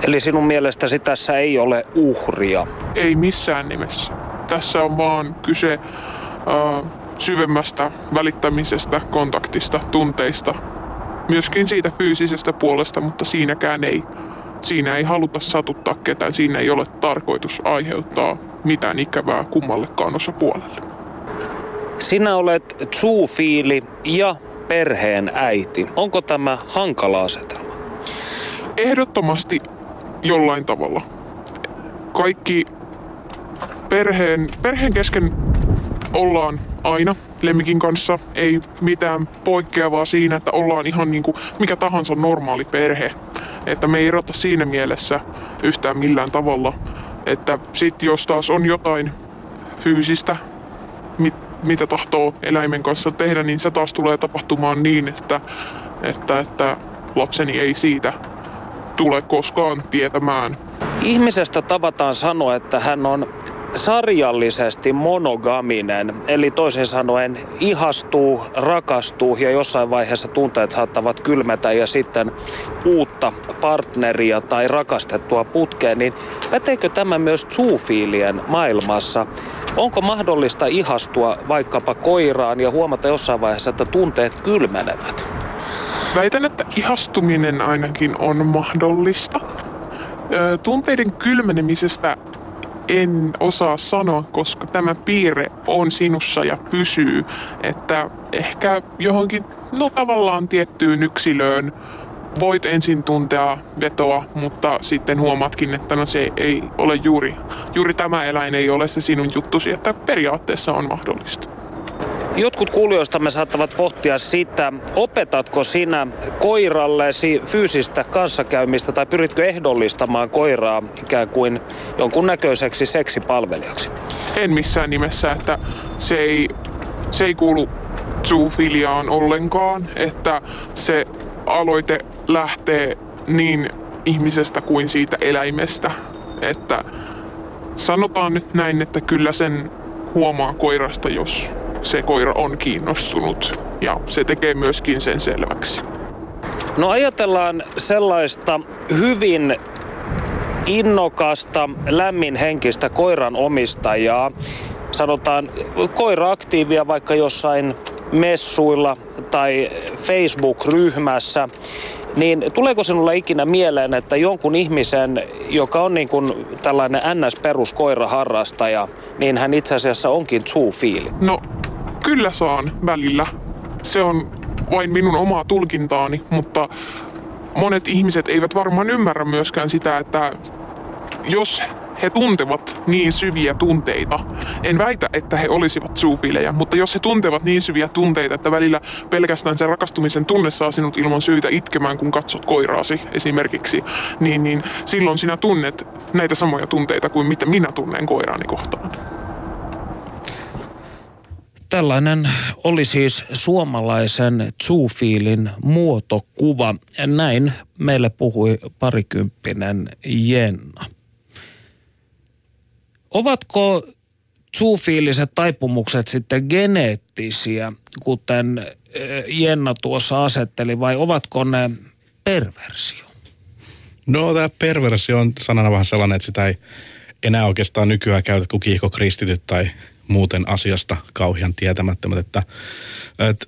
Eli sinun mielestäsi tässä ei ole uhria? Ei missään nimessä. Tässä on vaan kyse äh, syvemmästä välittämisestä, kontaktista, tunteista. Myöskin siitä fyysisestä puolesta, mutta siinäkään ei. Siinä ei haluta satuttaa ketään, siinä ei ole tarkoitus aiheuttaa mitään ikävää kummallekaan osapuolelle. Sinä olet zoofiili ja perheen äiti. Onko tämä hankala asetelma? Ehdottomasti jollain tavalla. Kaikki perheen, perheen kesken ollaan aina lemmikin kanssa. Ei mitään poikkeavaa siinä, että ollaan ihan niin kuin mikä tahansa normaali perhe. Että me ei erota siinä mielessä yhtään millään tavalla. Että sit jos taas on jotain fyysistä, mit, mitä tahtoo eläimen kanssa tehdä, niin se taas tulee tapahtumaan niin, että, että, että lapseni ei siitä tule koskaan tietämään. Ihmisestä tavataan sanoa, että hän on sarjallisesti monogaminen, eli toisin sanoen ihastuu, rakastuu ja jossain vaiheessa tunteet saattavat kylmetä ja sitten uutta partneria tai rakastettua putkeen, niin päteekö tämä myös zoofiilien maailmassa? Onko mahdollista ihastua vaikkapa koiraan ja huomata jossain vaiheessa, että tunteet kylmenevät? Väitän, että ihastuminen ainakin on mahdollista. Tunteiden kylmenemisestä en osaa sanoa, koska tämä piirre on sinussa ja pysyy. Että ehkä johonkin, no tavallaan tiettyyn yksilöön voit ensin tuntea vetoa, mutta sitten huomaatkin, että no se ei ole juuri, juuri tämä eläin ei ole se sinun juttusi, että periaatteessa on mahdollista. Jotkut kuulijoistamme saattavat pohtia sitä, opetatko sinä koirallesi fyysistä kanssakäymistä tai pyritkö ehdollistamaan koiraa ikään kuin jonkun näköiseksi seksipalvelijaksi? En missään nimessä, että se ei, se ei kuulu zoofiliaan ollenkaan, että se aloite lähtee niin ihmisestä kuin siitä eläimestä, että sanotaan nyt näin, että kyllä sen huomaa koirasta, jos se koira on kiinnostunut ja se tekee myöskin sen selväksi. No ajatellaan sellaista hyvin innokasta, lämminhenkistä koiran omistajaa, sanotaan koira-aktiivia vaikka jossain messuilla tai Facebook-ryhmässä, niin tuleeko sinulle ikinä mieleen, että jonkun ihmisen, joka on niin kuin tällainen NS-peruskoiraharrastaja, niin hän itse asiassa onkin zoofiili? No Kyllä saan välillä. Se on vain minun omaa tulkintaani, mutta monet ihmiset eivät varmaan ymmärrä myöskään sitä, että jos he tuntevat niin syviä tunteita. En väitä, että he olisivat zoofiilejä, mutta jos he tuntevat niin syviä tunteita, että välillä pelkästään se rakastumisen tunne saa sinut ilman syytä itkemään, kun katsot koiraasi esimerkiksi, niin, niin silloin sinä tunnet näitä samoja tunteita kuin mitä minä tunnen koiraani kohtaan. Tällainen oli siis suomalaisen zoofiilin muotokuva. Näin meille puhui parikymppinen Jenna. Ovatko zoofiiliset taipumukset sitten geneettisiä, kuten eh, Jenna tuossa asetteli, vai ovatko ne perversio? No tämä perversio on sanana vähän sellainen, että sitä ei enää oikeastaan nykyään käytä kuin kiihkokristityt tai muuten asiasta kauhean tietämättömät, että, että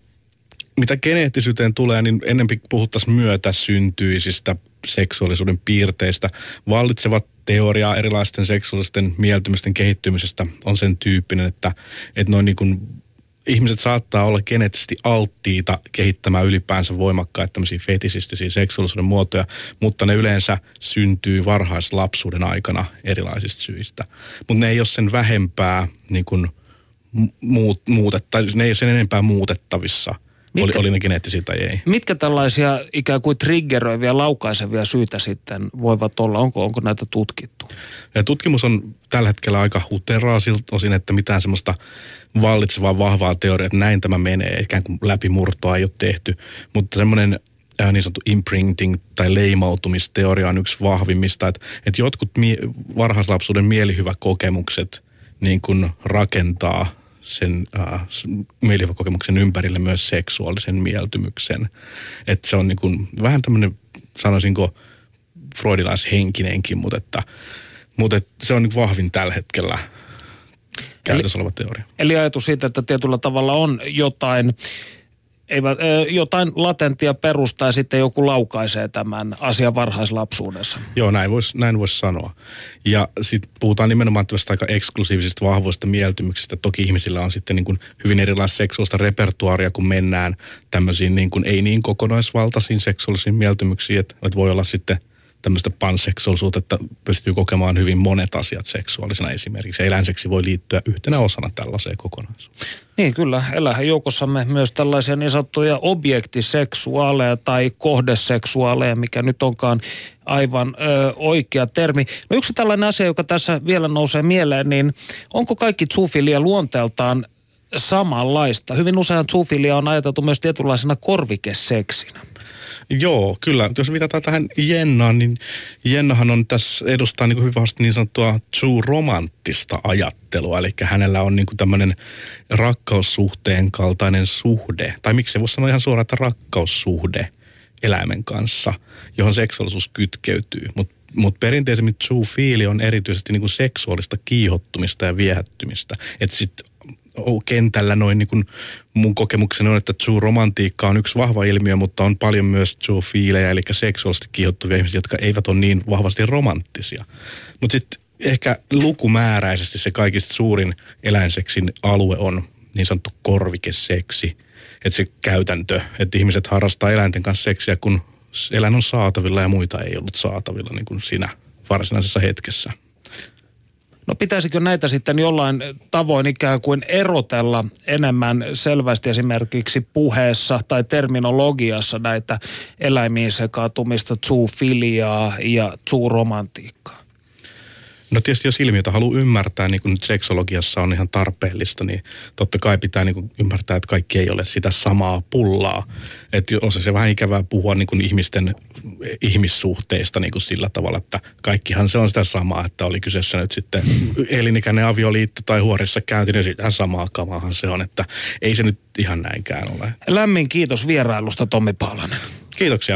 mitä geneettisyyteen tulee, niin ennempi puhuttaisiin myötäsyntyisistä seksuaalisuuden piirteistä. Vallitsevat teoria erilaisten seksuaalisten mieltymisten kehittymisestä on sen tyyppinen, että, että noin niin kuin ihmiset saattaa olla geneettisesti alttiita kehittämään ylipäänsä voimakkaita tämmöisiä fetisistisiä seksuaalisuuden muotoja, mutta ne yleensä syntyy varhaislapsuuden aikana erilaisista syistä. Mutta ne ei ole sen vähempää niin kuin, muut, muutet, tai ne ei ole sen enempää muutettavissa, Mitkä, oli, oli ne geneettisiä tai ei. Mitkä tällaisia ikään kuin triggeröiviä, laukaisevia syitä sitten voivat olla? Onko, onko näitä tutkittu? Ja tutkimus on tällä hetkellä aika huteraa siltä osin, että mitään semmoista vallitsevaa vahvaa teoriaa, että näin tämä menee, ikään kuin läpimurtoa ei ole tehty. Mutta semmoinen äh, niin sanottu imprinting tai leimautumisteoria on yksi vahvimmista, että, että jotkut mie- varhaislapsuuden mielihyväkokemukset niin kuin rakentaa sen äh, mielihyväkokemuksen ympärille myös seksuaalisen mieltymyksen. Että se on niin kuin, vähän tämmöinen, sanoisinko, freudilaishenkinenkin, mutta, että, mutta se on niin vahvin tällä hetkellä käytössä oleva teoria. Eli ajatus siitä, että tietyllä tavalla on jotain eivät, jotain latenttia perustaa ja sitten joku laukaisee tämän asian varhaislapsuudessa. Joo, näin voisi näin vois sanoa. Ja sitten puhutaan nimenomaan tästä aika eksklusiivisista vahvoista mieltymyksistä. Toki ihmisillä on sitten niin kuin hyvin erilaista seksuaalista repertuaaria, kun mennään tämmöisiin niin kuin ei niin kokonaisvaltaisiin seksuaalisiin mieltymyksiin, että, että voi olla sitten – tämmöistä panseksuaalisuutta, että pystyy kokemaan hyvin monet asiat seksuaalisena esimerkiksi. Eläinseksi voi liittyä yhtenä osana tällaiseen kokonaisuuteen. Niin kyllä, elää joukossamme myös tällaisia niin sanottuja objektiseksuaaleja tai kohdeseksuaaleja, mikä nyt onkaan aivan ö, oikea termi. No yksi tällainen asia, joka tässä vielä nousee mieleen, niin onko kaikki zoofilia luonteeltaan samanlaista? Hyvin usein zoofilia on ajateltu myös tietynlaisena korvikeseksinä. Joo, kyllä. Jos viitataan tähän Jennaan, niin Jennahan on tässä edustaa niin hyvin vahvasti niin sanottua true romanttista ajattelua. Eli hänellä on niin tämmöinen rakkaussuhteen kaltainen suhde, tai miksi voisi sanoa ihan suoraan, että rakkaussuhde eläimen kanssa, johon seksuaalisuus kytkeytyy. Mutta mutta perinteisemmin zoofiili on erityisesti niinku seksuaalista kiihottumista ja viehättymistä. Että sitten kentällä noin niin kuin mun kokemukseni on, että zoo-romantiikka on yksi vahva ilmiö, mutta on paljon myös zoo-fiilejä, eli seksuaalisesti kiihottuvia ihmisiä, jotka eivät ole niin vahvasti romanttisia. Mutta sitten ehkä lukumääräisesti se kaikista suurin eläinseksin alue on niin sanottu korvikeseksi. Että se käytäntö, että ihmiset harrastaa eläinten kanssa seksiä, kun eläin on saatavilla ja muita ei ollut saatavilla niin kuin siinä varsinaisessa hetkessä. No pitäisikö näitä sitten jollain tavoin ikään kuin erotella enemmän selvästi esimerkiksi puheessa tai terminologiassa näitä eläimiin sekautumista, zoofiliaa ja zooromantiikkaa? No tietysti jos ilmiötä haluaa ymmärtää, niin kuin seksologiassa on ihan tarpeellista, niin totta kai pitää niin kuin ymmärtää, että kaikki ei ole sitä samaa pullaa. Että on se vähän ikävää puhua niin kuin ihmisten ihmissuhteista niin kuin sillä tavalla, että kaikkihan se on sitä samaa, että oli kyseessä nyt sitten elinikäinen avioliitto tai huorissa käynti, niin sitä samaa kamahan se on, että ei se nyt ihan näinkään ole. Lämmin kiitos vierailusta Tommi Paalanen. Kiitoksia.